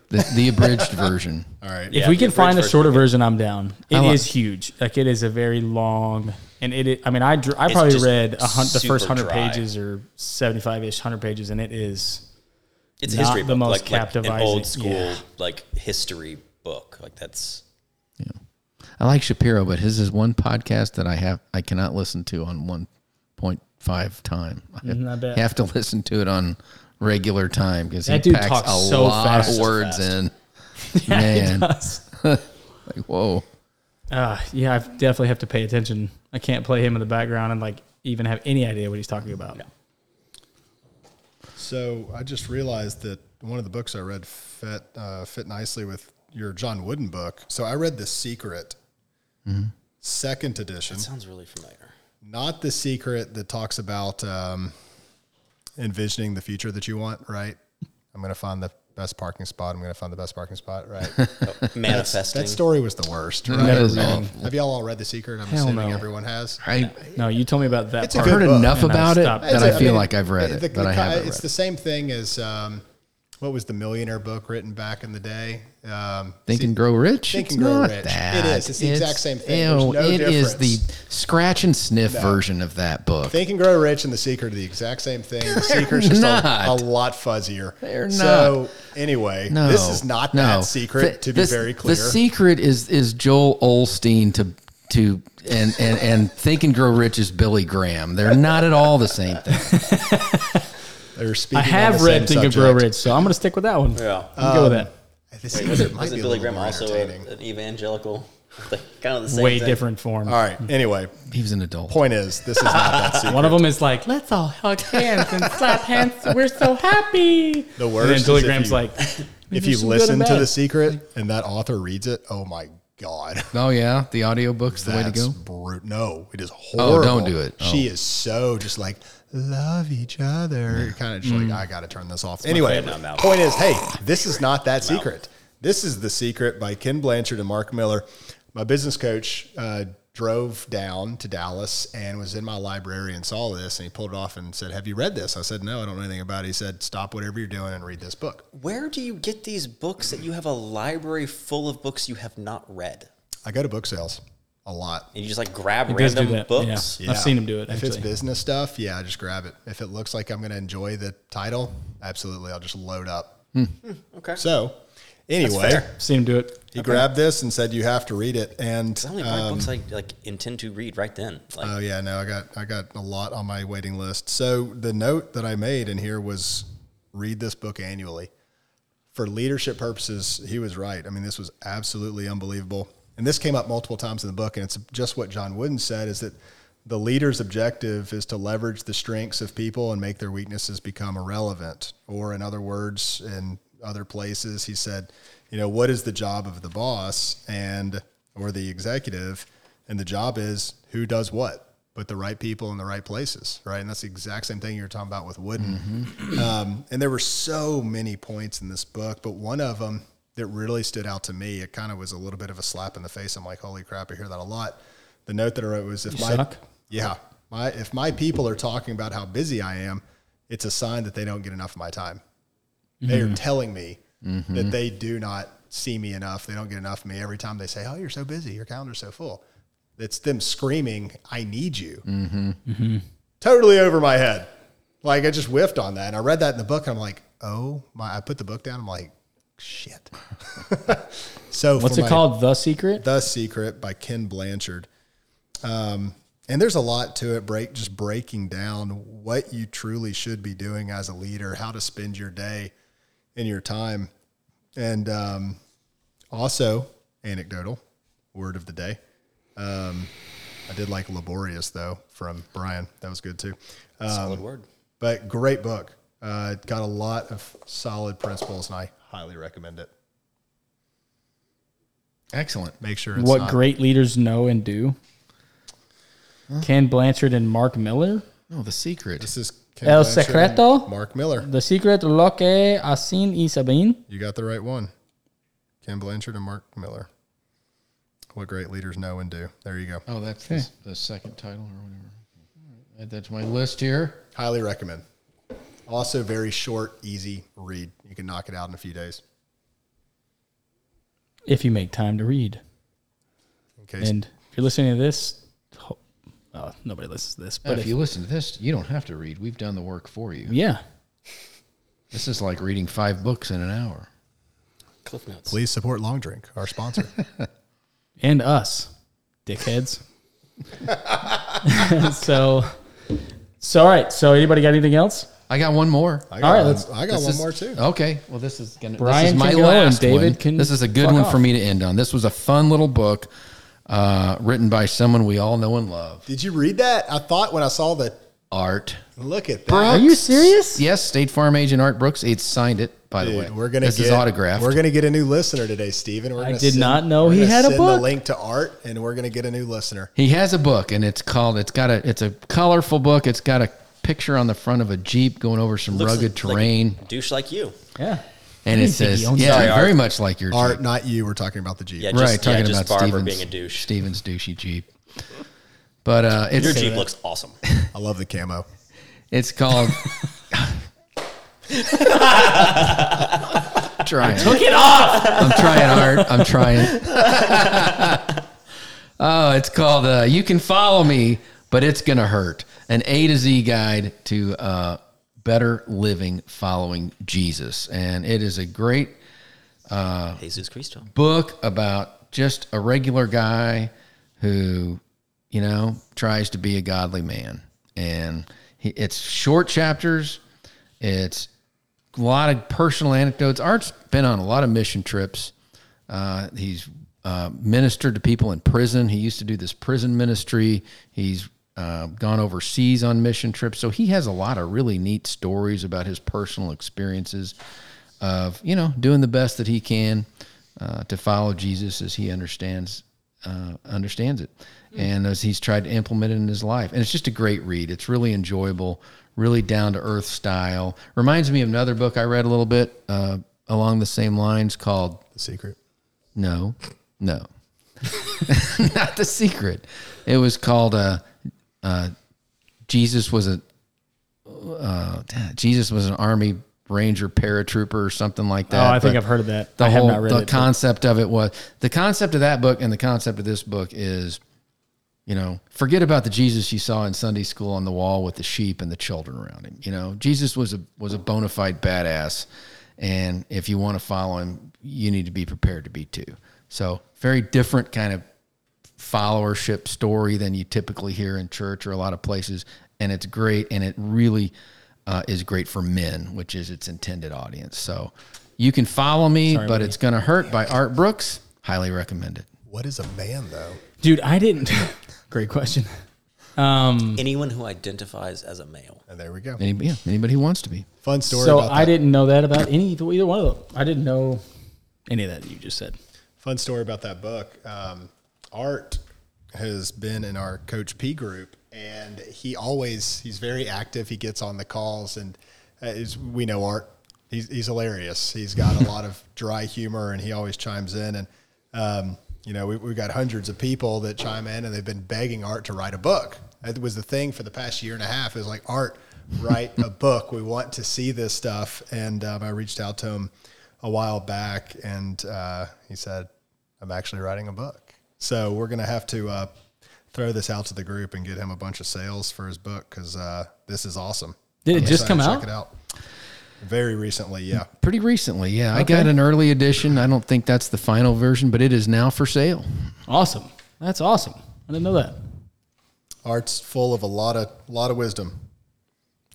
The, the abridged version. All right. If Yeah, we can find a abridged shorter version, I'm down. It I is like- huge. Like it is a very long, and it. is- I mean, I dr- I probably read a hun- the first hundred pages or seventy five ish hundred pages, and it is it's a Not history the book, most like, like an old school yeah. like history book. Like that's Yeah, I like Shapiro, but his is one podcast that I have I cannot listen to on 1.5 time. I Mhm, I bet. have to listen to it on regular time because he dude packs talks a so lot fast. of words fast. in. yeah, Man, does. like whoa. Uh, yeah, I definitely have to pay attention. I can't play him in the background and like even have any idea what he's talking about. So I just realized that one of the books I read fit uh, fit nicely with your John Wooden book. So I read The Secret, second edition. sounds really familiar. Not the secret that talks about um, envisioning the future that you want. Right. I'm going to find the best parking spot. I'm going to find the best parking spot. Right. Manifesting. that story was the worst. Right. That is And awful. Have y'all all read The Secret? I'm Hell assuming no. everyone has. I No, you told me about that. It's part. I've heard book. enough about it that I, I a- feel mean, like I've read it, the- but the I haven't It's read the same thing as um, what was the Millionaire book written back in the day? Um, Think see- and Grow Rich. Think It's and Grow Rich. It That. is. It's the exact same thing. There's Ew, no it is the scratch and sniff version of that book. Think and Grow Rich and The Secret are the exact same thing. The Secret's just a, not. a lot fuzzier. They're not. So anyway, No, this is not no. that secret. The- to be this- very clear, the secret is is Joel Osteen to to and and and Think and Grow Rich is Billy Graham. They're not at all the same thing. they're speaking. I have the read same Think of Grow. Rich, so I'm going to stick with that one. Yeah. I'm good with that. Um, the Secret might Was be it Billy Graham also a, an evangelical? Like, kind of the same Way thing. different form. All right. Anyway, He was an adult. point is, this is not that secret. One of them is like, let's all hug hands and slap hands. We're so happy. The And worst then is Billy if Graham's you- like, if you some good listen to. The Secret and that author reads it, oh my god. Oh yeah, the audiobook's the way to That's go. brute. No, it is horrible. Oh, don't do it. She oh. is so just like love each other. Kind of just Mm. like I got to turn this off. Anyway, I'm out. point is, hey, this is not that secret. This is the secret by Ken Blanchard and Mark Miller. My business coach uh, drove down to Dallas and was in my library and saw this, and he pulled it off and said, "Have you read this?" I said, "No, I don't know anything about it." He said, "Stop whatever you're doing and read this book." Where do you get these books that you have a library full of books you have not read? I go to book sales a lot. And you just like grab He does do random that, books? yeah. I've seen him do it, If it's business stuff, yeah, I just grab it. If it looks like I'm going to enjoy the title, absolutely, I'll just load up. Hmm. Hmm, okay. So, anyway, fair. Seen him do it. he grabbed this and said, "You have to read it." And I only buy books um, I like intend to read right then. Like, oh yeah, no, I got I got a lot on my waiting list. So the note that I made in here was, read this book annually. For leadership purposes, he was right. I mean, this was absolutely unbelievable. And this came up multiple times in the book, and it's just what John Wooden said: is that the leader's objective is to leverage the strengths of people and make their weaknesses become irrelevant. Or, in other words, in other places, he said, you know, what is the job of the boss and or the executive? And the job is who does what, put the right people in the right places, right? And that's the exact same thing you're talking about with Wooden. Um, and there were so many points in this book, but one of them that really stood out to me, it kind of was a little bit of a slap in the face. I'm like, holy crap, I hear that a lot. The note that I wrote was if You my suck? yeah, my if my people are talking about how busy I am, it's a sign that they don't get enough of my time. They Mm-hmm. are telling me mm-hmm. that they do not see me enough. They don't get enough of me. Every time they say, "Oh, you're so busy. Your calendar's so full," it's them screaming, "I need you." Mm-hmm. Mm-hmm. Totally over my head. Like I just whiffed on that, and I read that in the book, and I'm like, oh my! I put the book down. I'm like, shit. so What's it my- called? The Secret. The Secret by Ken Blanchard. Um, and there's a lot to it. Break just breaking down what you truly should be doing as a leader, how to spend your day and your time, and um, also anecdotal word of the day. Um, I did like laborious though from Brian. That was good too. Um, Solid word. but great book. Uh, got a lot of solid principles, and I highly recommend it. Excellent. Make sure it's what not- great leaders know and do. Ken Blanchard and Mark Miller. No, the secret. This is Ken El Blanchard and Secreto? Mark Miller. The Secret, lo que hacen y saben. You got the right one. Ken Blanchard and Mark Miller. What great leaders know and do. There you go. Oh, that's the, the second title or whatever. All right, Add that to my list here. Highly recommend. Also, very short, easy read. You can knock it out in a few days. If you make time to read. In case And if you're listening to this, ho- oh, nobody listens to this. But But if if, you listen to this, you don't have to read. We've done the work for you. yeah, This is like reading five books in an hour. Cliff notes. please support Long Drink, our sponsor. and us, dickheads. so, so all right. So, anybody got anything else? I got one more. I got, All right, one- let's- I got This one is- more too. Okay. Well, this is gonna. Brian this is my can go and last David one. can This is a good one off. for me to end on. This was a fun little book, uh, written by someone we all know and love. Did you read that? I thought when I saw the Art. look at that. Are you serious? Yes, State Farm agent Art Brooks. He signed it. By the way, we're gonna this get is autographed. We're gonna get a new listener today, Stephen. We're I gonna did send- not know he gonna had a book. The link to Art, and we're gonna get a new listener. He has a book, and it's called. It's got a. It's a colorful book. It's got a picture on the front of a jeep going over some Looks rugged like- like a terrain, douche like you. Yeah. and it didn't he says, "Yeah, Sorry, very Art. much like your Art, Jeep." not you. We're talking about the Jeep. Yeah, just, right, talking yeah, just about Barber Steven's, being a douche. Steven's douchey Jeep. But uh, it's Your Jeep looks awesome. I love the camo. It's called. trying. Took it off. I'm trying, Art. I'm trying. oh, it's called uh, "You Can Follow Me, but It's Gonna Hurt: An A to Z Guide to uh, Better Living Following Jesus." And it is a great Jesus Cristo. book about just a regular guy who, you know, tries to be a godly man. And he, it's short chapters. It's a lot of personal anecdotes. Art's been on a lot of mission trips. Uh, he's uh, ministered to people in prison. He used to do this prison ministry. He's uh, gone overseas on mission trips. So he has a lot of really neat stories about his personal experiences of you know doing the best that he can uh, to follow Jesus as he understands uh, understands it, and as he's tried to implement it in his life. And it's just a great read. It's really enjoyable, really down to earth style. Reminds me of another book I read a little bit uh, along the same lines called The secret. No, no, not the secret. It was called uh, uh, Jesus was a uh, Jesus was an army ranger paratrooper or something like that. Oh. I think but I've heard of that. The I have whole not read the it. but- concept of it was the concept of that book and the concept of this book is, you know, forget about the Jesus you saw in Sunday school on the wall with the sheep and the children around him. You know, Jesus was a was a bona fide badass, and if you want to follow him, you need to be prepared to be too. So very different kind of followership story than you typically hear in church or a lot of places, and it's great, and it really uh, is great for men, which is its intended audience. So you can follow me, but Lee. it's gonna hurt by Art Brooks. Highly recommend it. What is a man though? Dude, I didn't. Great question. Um, Anyone who identifies as a male. And there we go. Anybody, yeah, anybody who wants to be. Fun story. so about I that. didn't know that about any either one of them. I didn't know any of that you just said. Fun story about that book. Um, Art has been in our Coach P group, and he always he's very active. He gets on the calls, and uh, is, we know Art. He's he's hilarious. He's got a lot of dry humor, and he always chimes in. And um, you know, we, we've got hundreds of people that chime in, and they've been begging Art to write a book. That was the thing for the past year and a half. Is like Art, write a book. We want to see this stuff. And um, I reached out to him a while back, and uh, he said, "I'm actually writing a book." So we're gonna have to uh, throw this out to the group and get him a bunch of sales for his book because uh, this is awesome. Did it I'm just come out? Check it out. Very recently, yeah. Pretty recently, yeah. I got an early edition. I don't think that's the final version, but it is now for sale. Awesome. That's awesome. I didn't know that. Art's full of a lot of lot of wisdom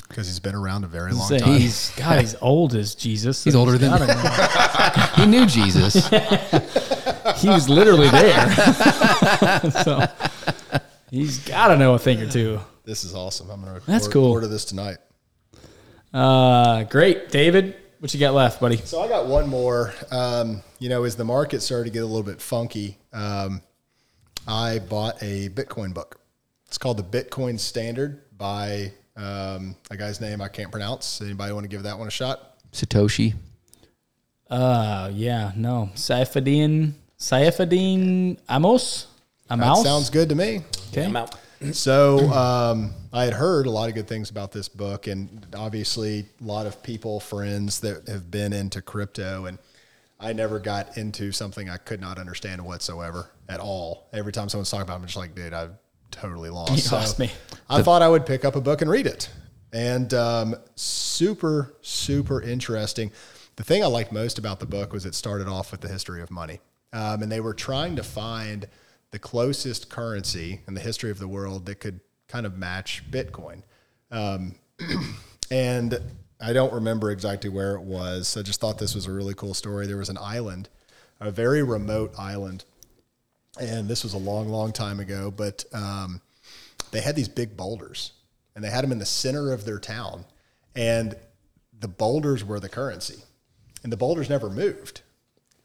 because he's been around a very long Say, time. he's God, he's old as Jesus. He's older than- gotta. He knew Jesus. he was literally there. so he's got to know a thing or two. This is awesome. I'm gonna That's order, cool. order this tonight. Uh, great, David. What you got left, buddy? So I got one more. Um, you know, as the market started to get a little bit funky, um, I bought a Bitcoin book. It's called the Bitcoin Standard by um, a guy's name I can't pronounce. Anybody want to give that one a shot? Satoshi. Uh, yeah, no, Saifedean, Saifedean Ammous, That Ammous. sounds good to me. okay. I'm out. So um, I had heard a lot of good things about this book, and obviously a lot of people, friends that have been into crypto, and I never got into something I could not understand whatsoever at all. Every time someone's talking about, it, I'm just like, dude, I've totally lost. You lost me. I thought I would pick up a book and read it, and um, super, super interesting. The thing I liked most about the book was it started off with the history of money, um, and they were trying to find the closest currency in the history of the world that could kind of match Bitcoin. Um, and I don't remember exactly where it was. I just thought this was a really cool story. There was an island, a very remote island, and this was a long, long time ago, but um, they had these big boulders, and they had them in the center of their town, and the boulders were the currency, and the boulders never moved,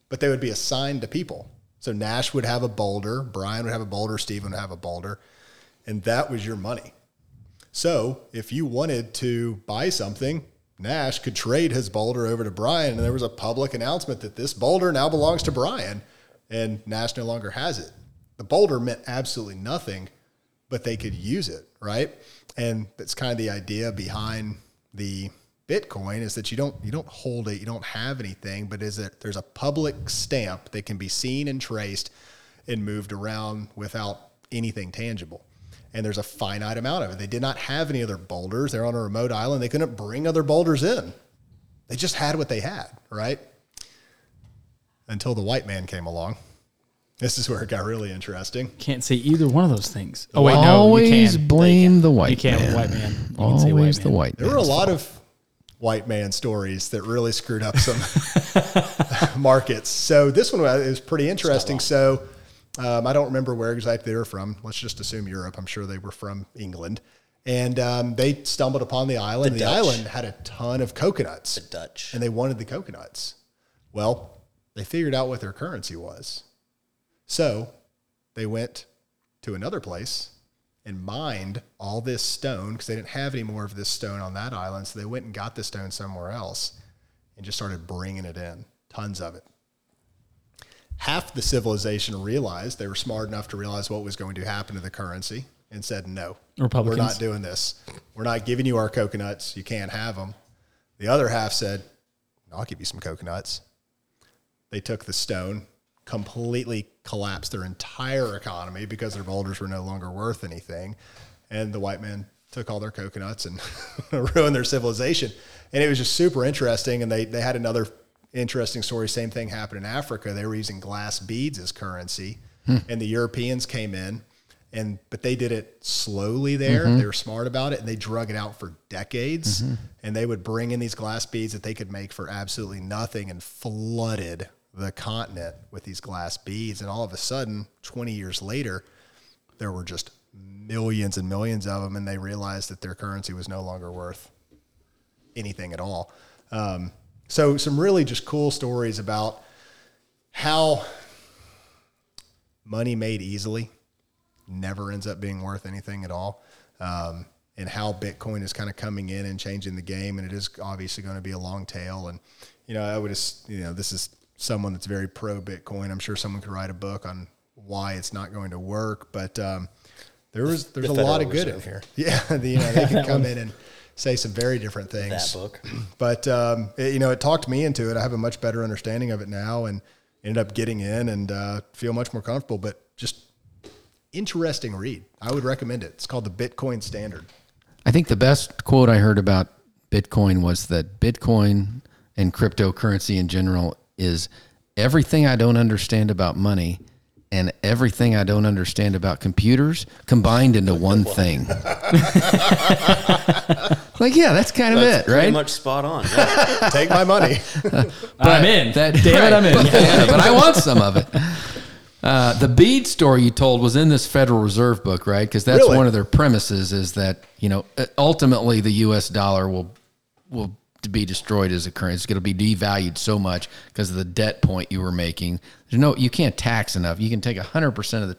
but they would be assigned to people. So Nash would have a boulder, Brian would have a boulder, Steven would have a boulder, and that was your money. So if you wanted to buy something, Nash could trade his boulder over to Brian, and there was a public announcement that this boulder now belongs to Brian, and Nash no longer has it. The boulder meant absolutely nothing, but they could use it, right? And that's kind of the idea behind the Bitcoin is that you don't you don't hold it, you don't have anything, but is that there's a public stamp that can be seen and traced and moved around without anything tangible. And there's a finite amount of it. They did not have any other boulders. They're on a remote island. They couldn't bring other boulders in. They just had what they had, right? Until the white man came along. This is where it got really interesting. Can't say either one of those things. Oh wait, no, Always you can. blame the white You can't man. white man. You can say Always white the man. white There man. were a lot of white man stories that really screwed up some markets. So this one is pretty interesting. So um, I don't remember where exactly they were from. Let's just assume Europe. I'm sure they were from England. And um, they stumbled upon the island. The, The island had a ton of coconuts. The Dutch. And they wanted the coconuts. Well, they figured out what their currency was. So they went to another place and mined all this stone because they didn't have any more of this stone on that island. So they went and got the stone somewhere else and just started bringing it in, tons of it. Half the civilization realized they were smart enough to realize what was going to happen to the currency and said, no, we're not doing this. We're not giving you our coconuts. You can't have them. The other half said, I'll give you some coconuts. They took the stone, completely collapsed their entire economy because their boulders were no longer worth anything. And the white men took all their coconuts and ruined their civilization. And it was just super interesting. And they, they had another interesting story. Same thing happened in Africa. They were using glass beads as currency. Hmm. And the Europeans came in and but they did it slowly there. Mm-hmm. They were smart about it and they drug it out for decades. Mm-hmm. And they would bring in these glass beads that they could make for absolutely nothing and flooded the continent with these glass beads. And all of a sudden, 20 years later, there were just millions and millions of them, and they realized that their currency was no longer worth anything at all. Um, so, some really just cool stories about how money made easily never ends up being worth anything at all. Um, and how Bitcoin is kind of coming in and changing the game. And it is obviously going to be a long tail. And, you know, I would just, you know, this is someone that's very pro Bitcoin. I'm sure someone could write a book on why it's not going to work. But um, there was, there's the a lot of Federal good in here. Yeah. the, you know, they can come in and say some very different things That book. but um, it, you know, it talked me into it. I have a much better understanding of it now, and ended up getting in and uh, feel much more comfortable. But just interesting read. I would recommend it. It's called the Bitcoin Standard. I think the best quote I heard about Bitcoin was that Bitcoin and cryptocurrency in general is everything I don't understand about money and everything I don't understand about computers combined into one thing. like, yeah, that's kind of That's it, pretty right? much spot on. yeah. Take my money. But I'm in. That, Damn it, I'm in. But, yeah, but I want some of it. Uh, the bead story you told was in this Federal Reserve book, right? Because that's Really? one of their premises is that you know uh, ultimately the U.S. dollar will will be destroyed as a currency. It's going to be devalued so much because of the debt point you were making. There's no you can't tax enough. You can take hundred percent of the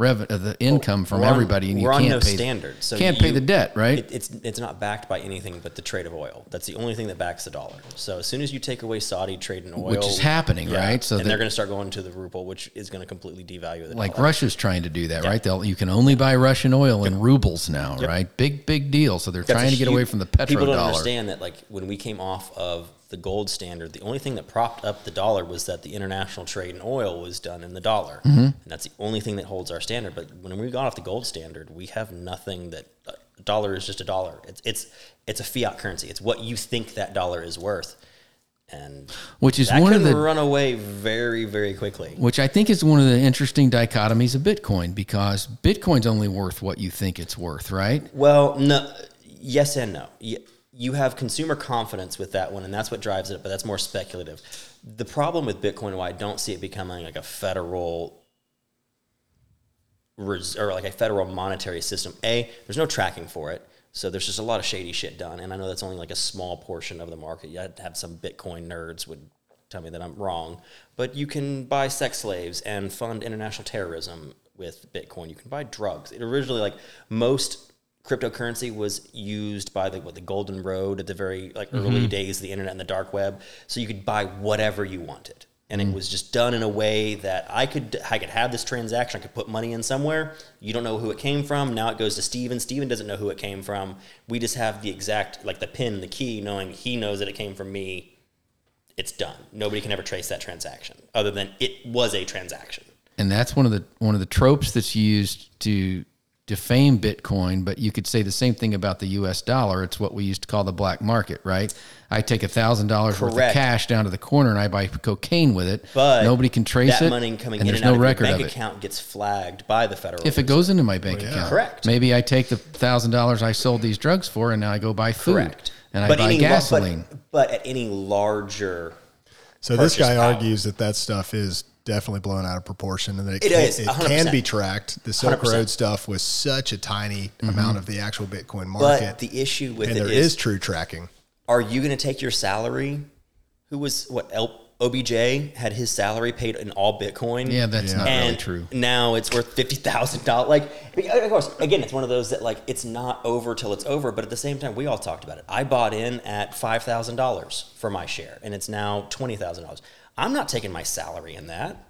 revenue uh, of the income from We're on- everybody, and you can't no pay standard, so can't pay the debt, right? It, it's it's not backed by anything but the trade of oil. That's the only thing that backs the dollar. So as soon as you take away Saudi trade in oil, Which is happening, right? So and they're going to start going to the ruble, which is going to completely devalue the like dollar. Russia's trying to do that, right? They'll you can only buy Russian oil in rubles now, right? Big big deal. So they're That's trying to get away from the People don't petrodollar. understand that, like when we came off of the gold standard, the only thing that propped up the dollar was that the international trade in oil was done in the dollar, Mm-hmm. and that's the only thing that holds our standard. But when we got off the gold standard, we have nothing that a dollar is just a dollar. It's it's it's a fiat currency. It's what you think that dollar is worth, and Which is one of the run away very very quickly. which I think is one of the interesting dichotomies of Bitcoin because Bitcoin's only worth what you think it's worth, right? Well, no, yes and no. You have consumer confidence with that one, and that's what drives it. But that's more speculative. The problem with Bitcoin, why I don't see it becoming like a federal res- or like a federal monetary system. A, there's no tracking for it, so there's just a lot of shady shit done. And I know that's only like a small portion of the market. You had to have some Bitcoin nerds would tell me that I'm wrong, but you can buy sex slaves and fund international terrorism with Bitcoin. You can buy drugs. It originally like most cryptocurrency was used by the what the golden road at the very like mm-hmm. early days of the internet and the dark web. So you could buy whatever you wanted. And it mm. was just done in a way that I could I could have this transaction. I could put money in somewhere. You don't know who it came from. Now it goes to Steven. Steven doesn't know who it came from. We just have the exact like the pin the key knowing he knows that it came from me. It's done. Nobody can ever trace that transaction other than it was a transaction. And that's one of the one of the tropes that's used to defame Bitcoin, but you could say the same thing about the US dollar. It's what we used to call the black market, right? I take a thousand dollars worth of cash down to the corner and I buy cocaine with it. but nobody can trace that it. money coming and in there's and out no of your record bank of it. account gets flagged by the federal If it goes into my bank oh, account, Correct. Maybe I take the thousand dollars I sold these drugs for, and now I go buy food, Correct. and I buy any, gasoline. But, but at any larger, So this guy power. argues that that stuff is definitely blown out of proportion and that it, It can, is, it can be tracked. The Silk 100%. Road stuff was such a tiny Mm-hmm. amount of the actual Bitcoin market. but market. the issue with and it there is, is true tracking. are you going to take your salary? Who was what? L, OBJ had his salary paid in all Bitcoin. yeah, that's Yeah. not and really true. now it's worth fifty thousand dollars. Like, of course, again, it's one of those that like it's not over till it's over. But at the same time, we all talked about it. I bought in at five thousand dollars for my share, and it's now twenty thousand dollars. I'm not taking my salary in that.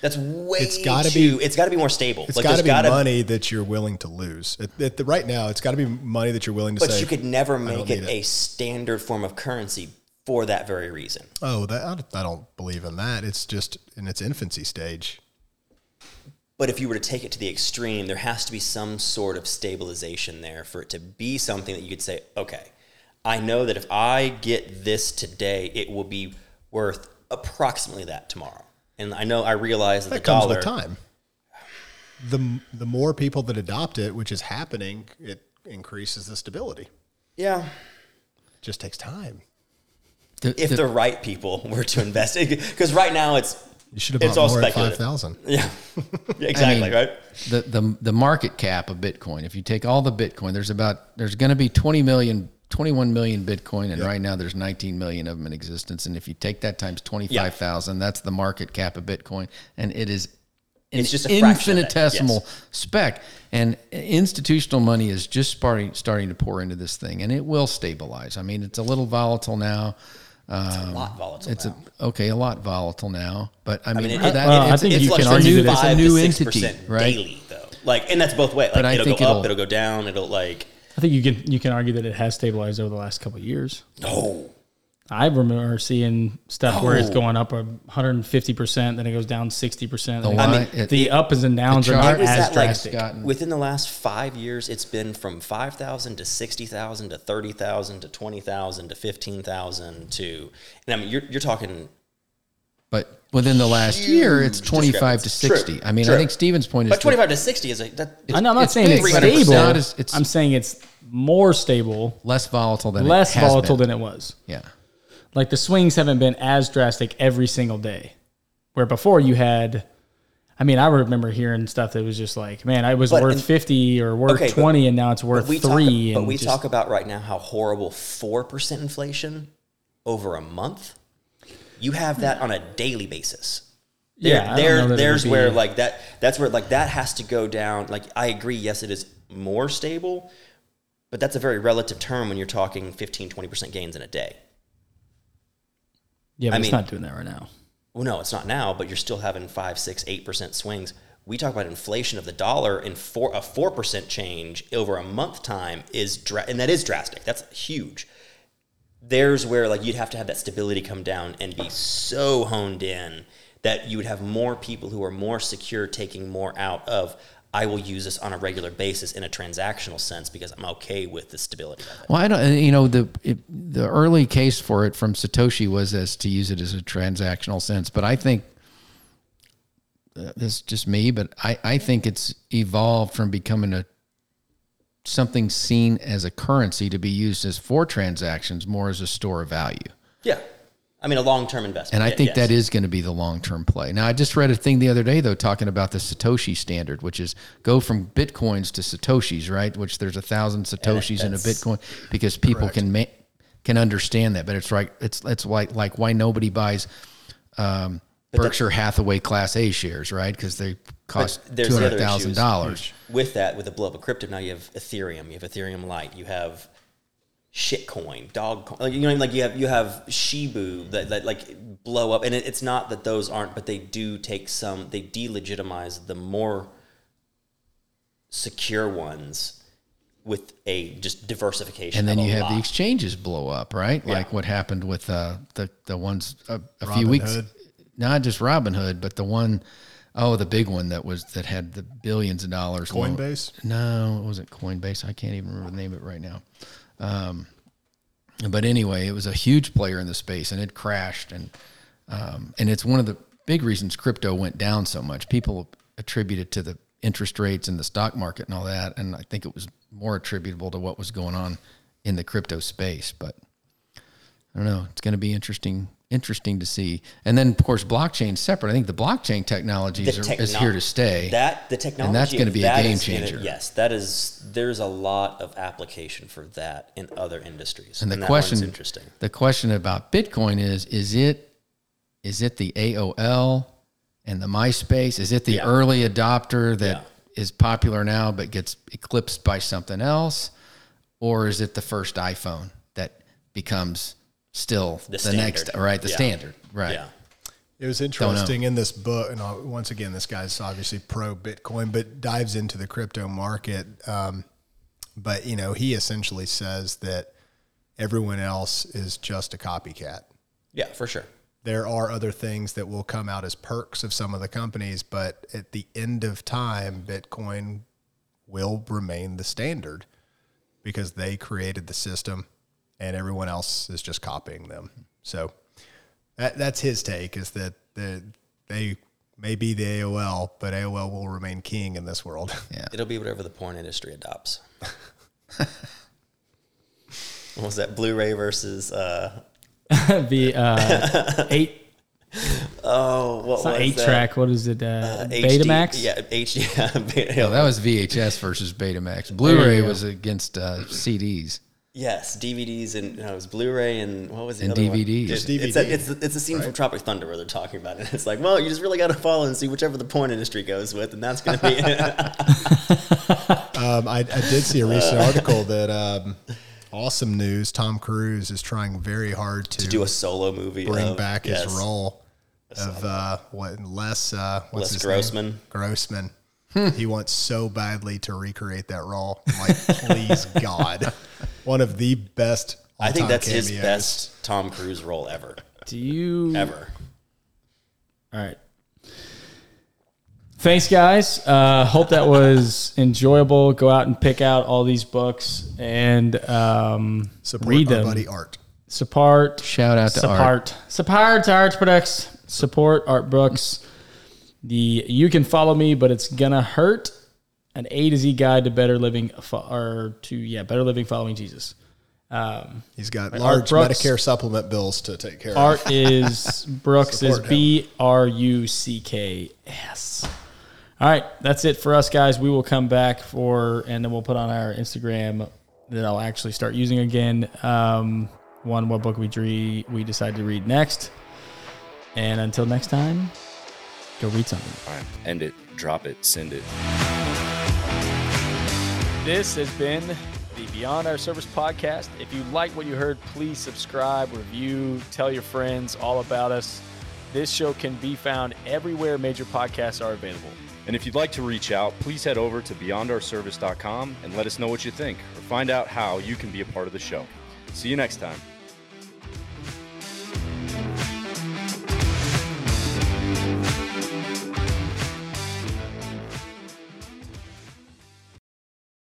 That's way It's gotta too. be- It's got to be more stable. It's Like, got to be gotta- money that you're willing to lose. At, at the, right now, it's got to be money that you're willing to But say. you could never make it, it. a standard form of currency for that very reason. oh, that I don't- I don't believe in that. It's just in its infancy stage. But if you were to take it to the extreme, there has to be some sort of stabilization there for it to be something that you could say, okay, I know that if I get this today, it will be worth approximately that tomorrow. And I know I realize that, That the comes dollar with time. The the more people that adopt it, which is happening, it increases the stability. Yeah. It just takes time. The- If the- the right people were to invest because right now it's You should have It's bought all more at five thousand. yeah. Yeah, exactly, mean, right? the, the the market cap of Bitcoin. If you take all the Bitcoin, there's about there's going to be 20 million, 21 million Bitcoin, and right now there's 19 million of them in existence. And if you take that times 25,000, that's the market cap of Bitcoin, and it is an It's just a fraction of that, infinitesimal yes. spec. And institutional money is just starting starting to pour into this thing, and it will stabilize. I mean, it's a little volatile now. It's a um, lot volatile. It's now. a okay, a lot volatile now, but I mean, mean, it- that, Well, I it's- think it's- you can fluctuates argue that it's a new entity, right? Daily, though. Like, and that's both ways. Like, But I it'll think go up, it'll- it'll go down, it'll like, I think you can you can argue that it has stabilized over the last couple of years. no. I remember seeing stuff where it's going up 150 percent, then it goes down 60 percent. The The, line- mean, it- the ups and downs the are not as that like- drastic. Within the last five years, it's been from 5,000 to 60,000 to 30,000 to 20,000 to 15,000 to, and I mean, you're, you're talking, But within the last year, it's 25 to 60. True, I mean, true. I think Steven's point is but that 25 to 60 is a, that, I know, I'm not it's saying big, it's it's stable. not as- it's- I'm saying it's more stable, less volatile than less it has volatile been. than it was. Yeah. Like the swings haven't been as drastic every single day. Where before you had, I mean, I remember hearing stuff that was just like, man, I was But worth in- 50 or worth Okay, but- 20, and now it's worth we three. talk, but we just- talk about right now how horrible 4% inflation over a month. You have that on a daily basis. There, Yeah, there, know that it there's where be- like that. That's where like that has to go down. Like I agree. Yes, it is more stable, but that's a very relative term when you're talking 15, 20 percent gains in a day. yeah, but I it's mean- not doing that right now. Well, no, it's not now, but you're still having five, six, eight percent swings. We talk about inflation of the dollar, and four a four percent change over a month time is dra- and that is drastic. That's huge. There's where like you'd have to have that stability come down and be so honed in that you would have more people who are more secure taking more out of. I will use this on a regular basis in a transactional sense because I'm okay with the stability. Well, I don't. You know, the it, the early case for it from Satoshi was as to use it as a transactional sense, but I think uh, this is just me, but I I think it's evolved from becoming a something seen as a currency to be used as for transactions more as a store of value. Yeah, I mean a long term investment. And I think yes. that is going to be the long term play. Now, I just read a thing the other day, though, talking about the Satoshi standard, which is go from bitcoins to Satoshis, right? Which there's a thousand Satoshis in a Bitcoin because people can ma- can understand that. But it's right. It's it's like like why nobody buys um, Berkshire Hathaway Class A shares, right? Because they cost But there's two the hundred other thousand issues. dollars. with that, with the blow up of crypto, now you have Ethereum, you have Ethereum Lite, you have shitcoin, dog, like you know, what I mean like you have you have Shibu that, that like blow up, and it, it's not that those aren't, but they do take some, they delegitimize the more secure ones with a just diversification, And then you a have the exchanges blow up, right? Yeah. Like what happened with uh, the the ones a, a Robin few weeks, Hood. not just Robinhood, but the one oh the big one that was that had the billions of dollars. Coinbase? No, it wasn't Coinbase. I can't even remember the name of it right now. Um, but anyway, it was a huge player in the space, and it crashed, and um, and it's one of the big reasons crypto went down so much. People attribute it to the interest rates and the stock market and all that, and I think it was more attributable to what was going on in the crypto space. But I don't know. It's going to be interesting. Interesting to see, and then of course blockchain separate. I think the blockchain technologies The are, techno- is here to stay. That the technology and that's gonna be a game is gonna- changer. yes, that is. There's a lot of application for that in other industries, And the that question, interesting. the question about Bitcoin is: is it is it the AOL and the MySpace? Is it the Yeah. early adopter that is Yeah. popular now but gets eclipsed by something else, or is it the first iPhone that becomes still the, The next right the Yeah. standard right? Yeah. It was interesting in this book, and once again, this guy's obviously pro Bitcoin, but dives into the crypto market. Um, but you know, he essentially says that everyone else is just a copycat. Yeah, for sure. There are other things that will come out as perks of some of the companies, but at the end of time, Bitcoin will remain the standard because they created the system, and everyone else is just copying them. So that, that's his take is that the, they may be the AOL, but AOL will remain king in this world. It'll be whatever the porn industry adopts. what was that? Blu-ray versus uh, the uh, eight, oh, what it's not was eight that? track. What is it? Uh, HD Betamax. Yeah, HD. Yeah, Beta- Well, that was VHS versus Betamax. Blu-ray was against uh, CDs. Yes, DVDs and no, it was Blu-ray and what was the And other one? DVDs. It's, DVD. it's, a, it's, it's a scene from Tropic Thunder where they're talking about it. It's like, well, you just really got to follow and see whichever the porn industry goes with, and that's going to be Um, I, I did see a recent article that um, awesome news. Tom Cruise is trying very hard to, to do a solo movie. bring of- back yes. his role of uh, what Les uh, what's Les his Grossman. name? Grossman. he wants so badly to recreate that role. I'm like, please God, one of the best I think all-time that's his best Tom Cruise role ever. Do you Ever. All right. Thanks, guys. Uh, hope that was enjoyable. Go out and pick out all these books and um, Support read our them. buddy Art. Support. Shout out to Art. Support. Support Art Products. Support Art Brooks. The you can follow me, but it's gonna hurt. An A to Z guide to better living, fo- or to yeah, better living following Jesus. Um, He's got Art large Brooks. Medicare supplement bills to take care of. Art is Brooks is Support him. B R U C K S. All right, that's it for us guys. We will come back for and then we'll put on our Instagram that I'll actually start using again. Um, one what book we dre- we decide to read next. And until next time, go read something. All right, end it, drop it, send it. This has been the Beyond Our Service podcast. If you like what you heard, please subscribe, review, tell your friends all about us. This show can be found everywhere major podcasts are available. And if you'd like to reach out, please head over to beyondourservice.com and let us know what you think or find out how you can be a part of the show. See you next time.